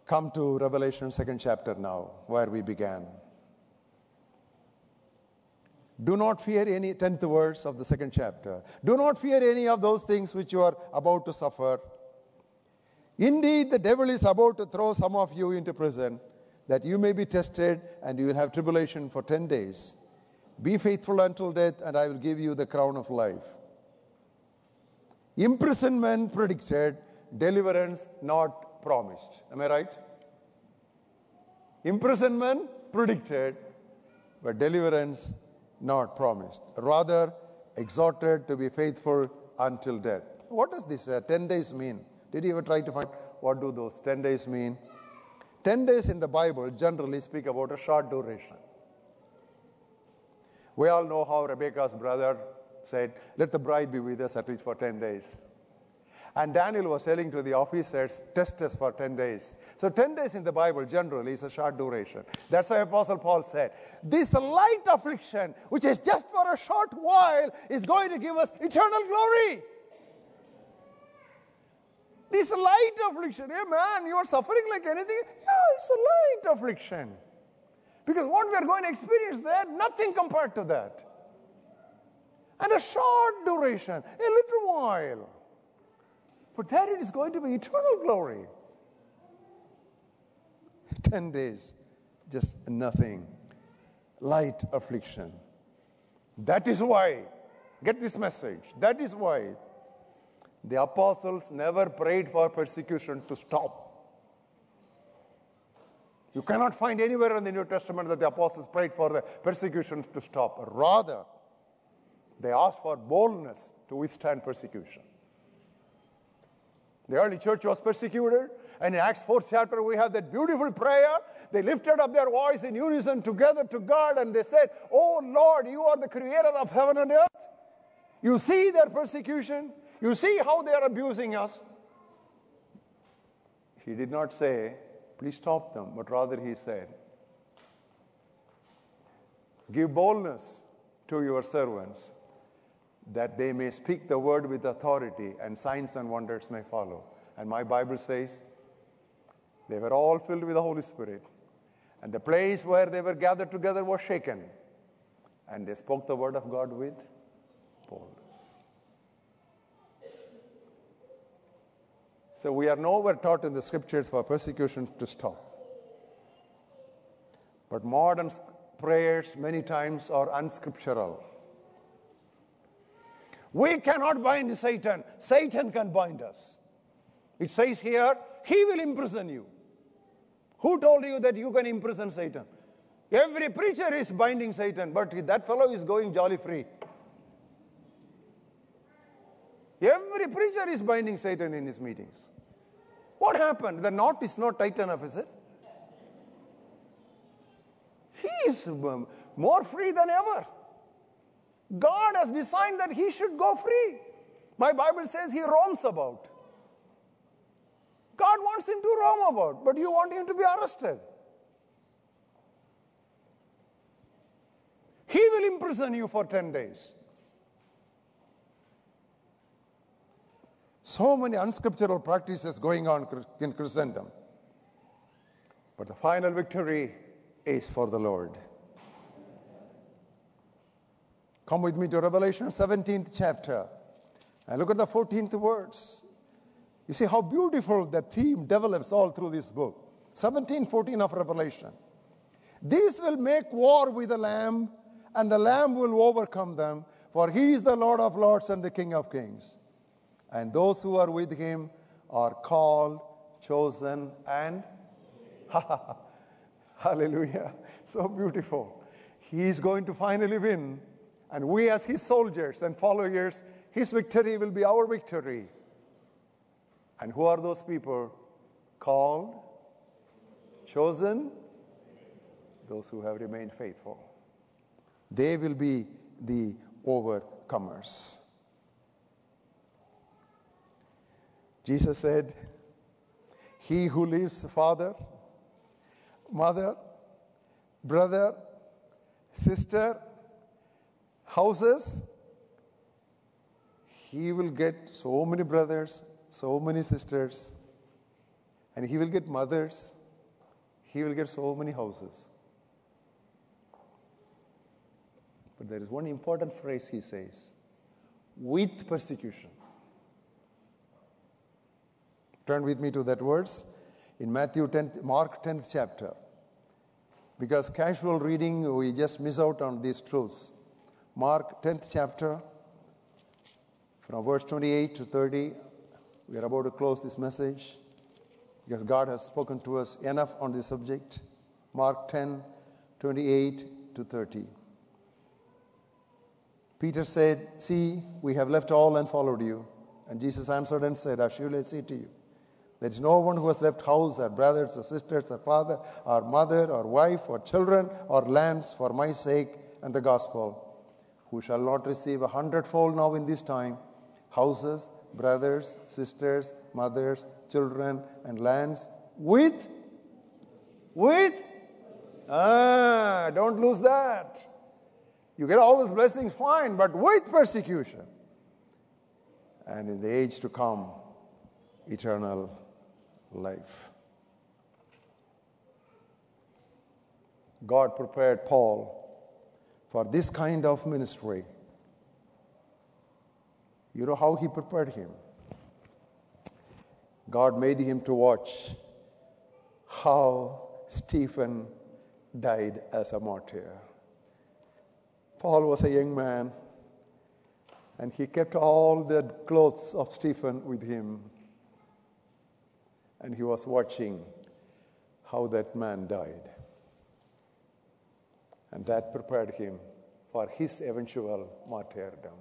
Come to Revelation, second chapter now, where we began. Do not fear any, 10th verse of the second chapter. Do not fear any of those things which you are about to suffer. Indeed, the devil is about to throw some of you into prison that you may be tested and you will have tribulation for 10 days. Be faithful until death, and I will give you the crown of life. Imprisonment predicted, deliverance not promised. Am I right? Imprisonment predicted, but deliverance not promised. Rather, exhorted to be faithful until death. What does this uh, 10 days mean? Did you ever try to find what do those 10 days mean? 10 days in the Bible generally speak about a short duration. We all know how Rebecca's brother said, Let the bride be with us at least for 10 days. And Daniel was telling to the officers, test us for 10 days. So 10 days in the Bible generally is a short duration. That's why Apostle Paul said, this light affliction, which is just for a short while, is going to give us eternal glory. This light affliction, hey man, you are suffering like anything. Yeah, it's a light affliction. Because what we are going to experience there, nothing compared to that. And a short duration, a little while. But there it is going to be eternal glory. 10 days, just nothing. Light affliction. That is why, get this message, that is why the apostles never prayed for persecution to stop. You cannot find anywhere in the New Testament that the apostles prayed for the persecution to stop. Rather, they asked for boldness to withstand persecution. The early church was persecuted. And in Acts 4 chapter, we have that beautiful prayer. They lifted up their voice in unison together to God and they said, Oh Lord, you are the creator of heaven and earth. You see their persecution. You see how they are abusing us. He did not say, Please stop them, but rather he said, Give boldness to your servants that they may speak the word with authority and signs and wonders may follow. And my Bible says they were all filled with the Holy Spirit. And the place where they were gathered together was shaken. And they spoke the word of God with boldness. So we are nowhere taught in the scriptures for persecution to stop. But modern prayers many times are unscriptural. We cannot bind Satan. Satan can bind us. It says here, he will imprison you. Who told you that you can imprison Satan? Every preacher is binding Satan, but that fellow is going jolly free. Every preacher is binding Satan in his meetings. What happened? The knot is not tight enough, is it? He is um, more free than ever. God has designed that he should go free. My Bible says he roams about. God wants him to roam about, but you want him to be arrested. He will imprison you for 10 days. So many unscriptural practices going on in Christendom. But the final victory is for the Lord. Come with me to Revelation 17th chapter and look at the 14th words. You see how beautiful that theme develops all through this book. 17, 14 of Revelation. These will make war with the Lamb, and the Lamb will overcome them, for he is the Lord of lords and the King of kings. And those who are with him are called, chosen, and hallelujah. So beautiful. He is going to finally win and we, as his soldiers and followers, his victory will be our victory. And who are those people? Called, chosen, those who have remained faithful. They will be the overcomers. Jesus said, He who leaves father, mother, brother, sister, houses, he will get so many brothers, so many sisters, and he will get mothers, he will get so many houses. But there is one important phrase he says with persecution. Turn with me to that verse in Matthew 10th, Mark 10th chapter. Because casual reading, we just miss out on these truths. Mark 10th chapter, from verse 28 to 30. We are about to close this message because God has spoken to us enough on this subject. Mark 10, 28 to 30. Peter said, See, we have left all and followed you. And Jesus answered and said, Surely I say to you, there is no one who has left house, or brothers, or sisters, or father, or mother, or wife, or children, or lands for my sake and the gospel who shall not receive a hundredfold now in this time houses, brothers, sisters, mothers, children, and lands with, with, ah, don't lose that. You get all those blessings, fine, but with persecution. And in the age to come, eternal life. God prepared Paul for this kind of ministry. You know how he prepared him? God made him to watch how Stephen died as a martyr. Paul was a young man, and he kept all the clothes of Stephen with him. And he was watching how that man died. And that prepared him for his eventual martyrdom.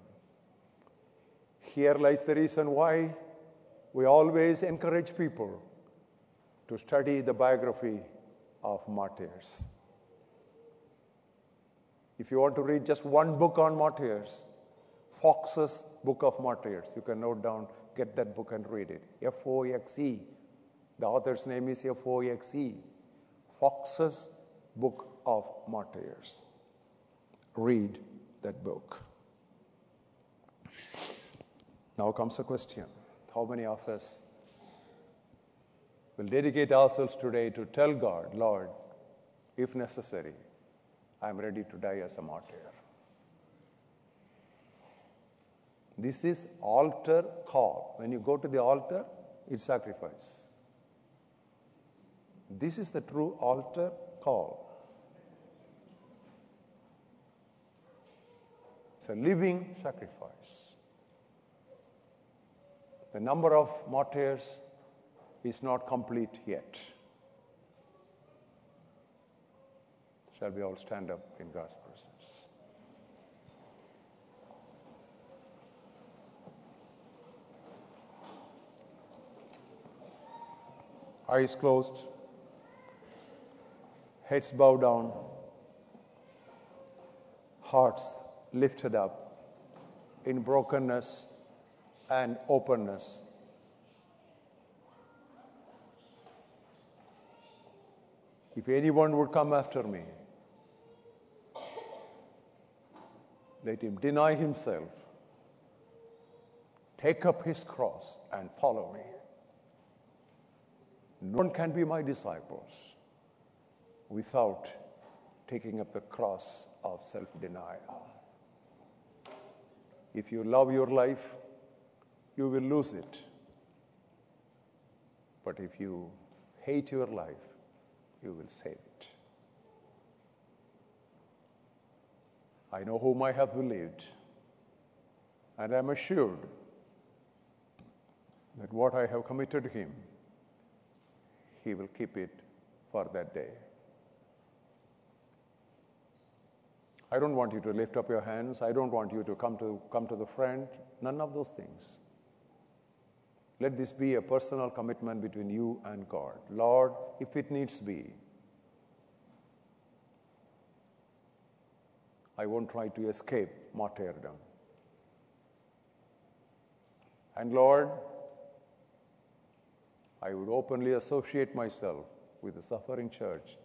Here lies the reason why we always encourage people to study the biography of martyrs. If you want to read just one book on martyrs, Foxe's Book of Martyrs, you can note down, get that book and read it. F O X E. The author's name is F O X E. Foxe's Book of Martyrs. Read that book. Now comes a question How many of us will dedicate ourselves today to tell God, Lord, if necessary, I'm ready to die as a martyr? This is altar call. When you go to the altar, it's sacrifice. This is the true altar call. It's a living sacrifice. The number of martyrs is not complete yet. Shall we all stand up in God's presence? Eyes closed, heads bowed down, hearts lifted up in brokenness and openness. If anyone would come after me, let him deny himself, take up his cross, and follow me. No one can be my disciples without taking up the cross of self denial. If you love your life, you will lose it. But if you hate your life, you will save it. I know whom I have believed, and I am assured that what I have committed to him, he will keep it for that day. I don't want you to lift up your hands. I don't want you to come to, come to the front. None of those things. Let this be a personal commitment between you and God. Lord, if it needs be, I won't try to escape martyrdom. And Lord, I would openly associate myself with the suffering church.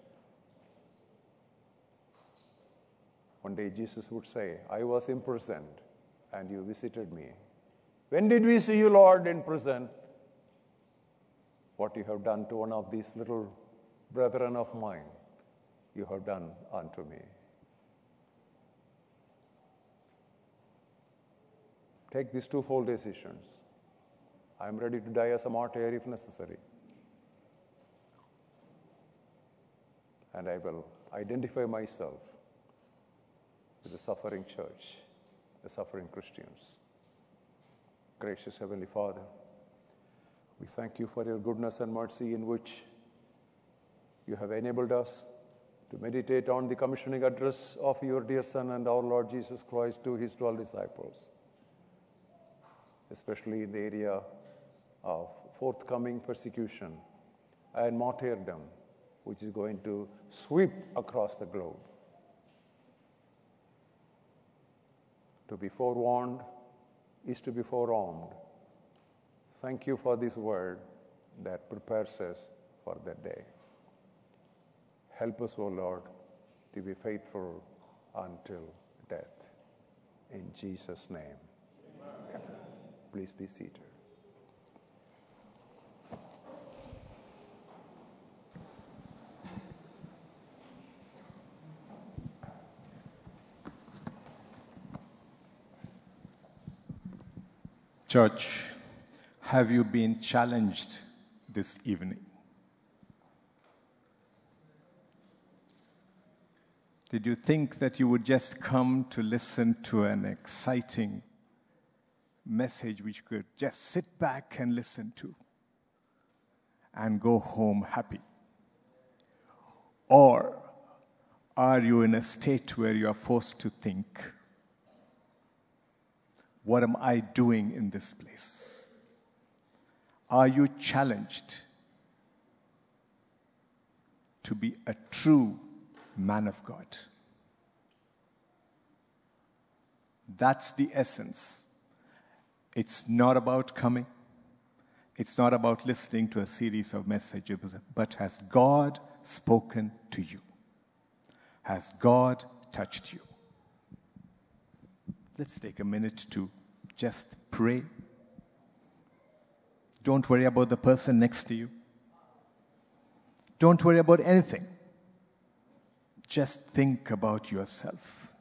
One day Jesus would say, I was imprisoned and you visited me. When did we see you, Lord, in prison? What you have done to one of these little brethren of mine, you have done unto me. Take these twofold decisions. I am ready to die as a martyr if necessary. And I will identify myself the suffering church, the suffering Christians. Gracious Heavenly Father, we thank you for your goodness and mercy in which you have enabled us to meditate on the commissioning address of your dear Son and our Lord Jesus Christ to his 12 disciples, especially in the area of forthcoming persecution and martyrdom, which is going to sweep across the globe. To be forewarned is to be forearmed. Thank you for this word that prepares us for that day. Help us, O Lord, to be faithful until death. In Jesus' name. Amen. Please be seated. Church, have you been challenged this evening? Did you think that you would just come to listen to an exciting message which could just sit back and listen to and go home happy? Or are you in a state where you are forced to think, what am I doing in this place? Are you challenged to be a true man of God. That's the essence. It's not about coming, it's not about listening to a series of messages, but has God spoken to you? Has God touched you? Let's take a minute to just pray. Don't worry about the person next to you. Don't worry about anything. Just think about yourself.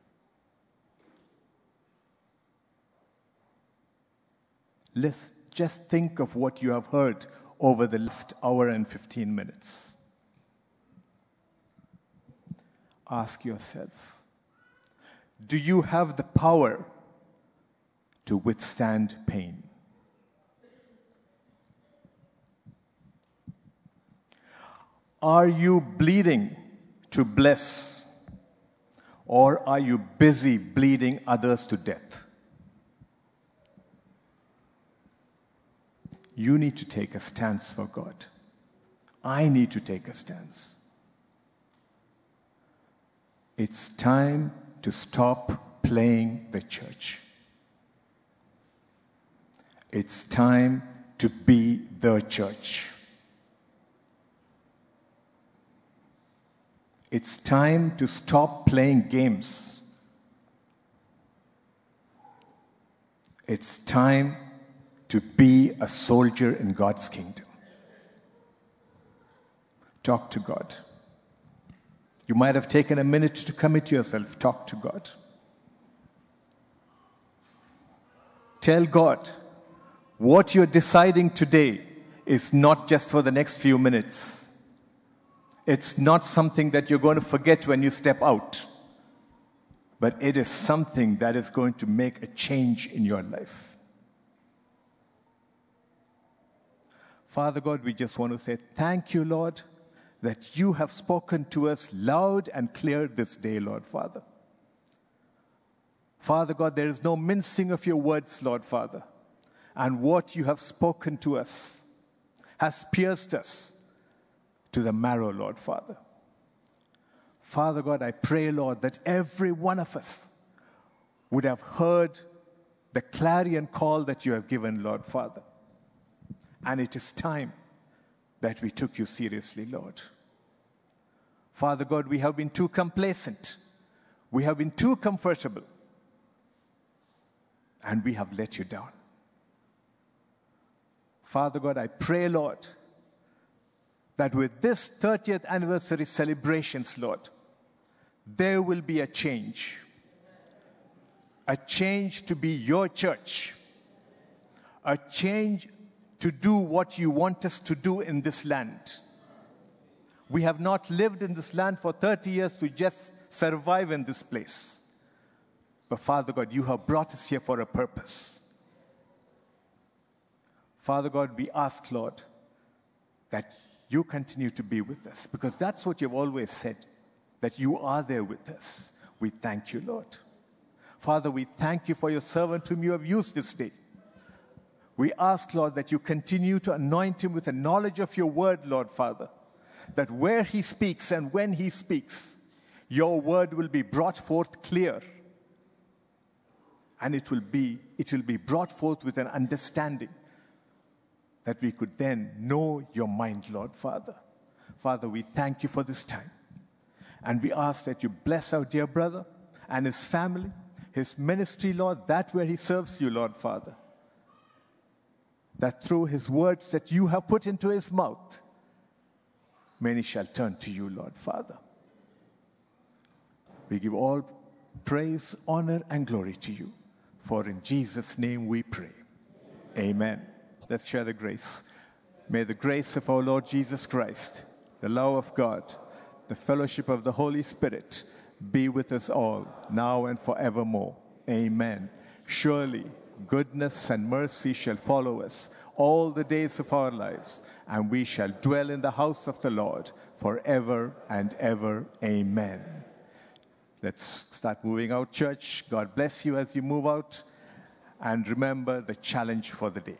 Let's just think of what you have heard over the last hour and 15 minutes. Ask yourself Do you have the power to withstand pain? Are you bleeding to bless? Or are you busy bleeding others to death? You need to take a stance for God. I need to take a stance. It's time to stop playing the church. It's time to be the church. It's time to stop playing games. It's time to be a soldier in God's kingdom. Talk to God. You might have taken a minute to commit yourself. Talk to God. Tell God what you're deciding today is not just for the next few minutes it's not something that you're going to forget when you step out, but it is something that is going to make a change in your life. Father God, we just want to say thank you, Lord, that you have spoken to us loud and clear this day, Lord Father. Father God, there is no mincing of your words, Lord Father. And what you have spoken to us has pierced us to the marrow, Lord Father. Father God, I pray, Lord, that every one of us would have heard the clarion call that you have given, Lord Father. And it is time that we took you seriously, Lord. Father God, we have been too complacent. We have been too comfortable. And we have let you down. Father God, I pray, Lord, that with this 30th anniversary celebrations, Lord, there will be a change. A change to be your church. A change to do what you want us to do in this land. We have not lived in this land for 30 years to just survive in this place. But Father God, you have brought us here for a purpose. Father God, we ask, Lord, that you continue to be with us because that's what you've always said, that you are there with us. We thank you, Lord. Father, we thank you for your servant whom you have used this day. We ask, Lord, that you continue to anoint him with the knowledge of your word, Lord Father, that where he speaks and when he speaks, your word will be brought forth clear and it will be, it will be brought forth with an understanding that we could then know your mind, Lord Father. Father, we thank you for this time. And we ask that you bless our dear brother and his family, his ministry, Lord, that where he serves you, Lord Father. That through his words that you have put into his mouth, many shall turn to you, Lord Father. We give all praise, honor, and glory to you. For in Jesus' name we pray. Amen. Let's share the grace. May the grace of our Lord Jesus Christ, the love of God, the fellowship of the Holy Spirit be with us all, now and forevermore. Amen. Surely, goodness and mercy shall follow us all the days of our lives, and we shall dwell in the house of the Lord forever and ever. Amen. Let's start moving out, church. God bless you as you move out. And remember the challenge for the day.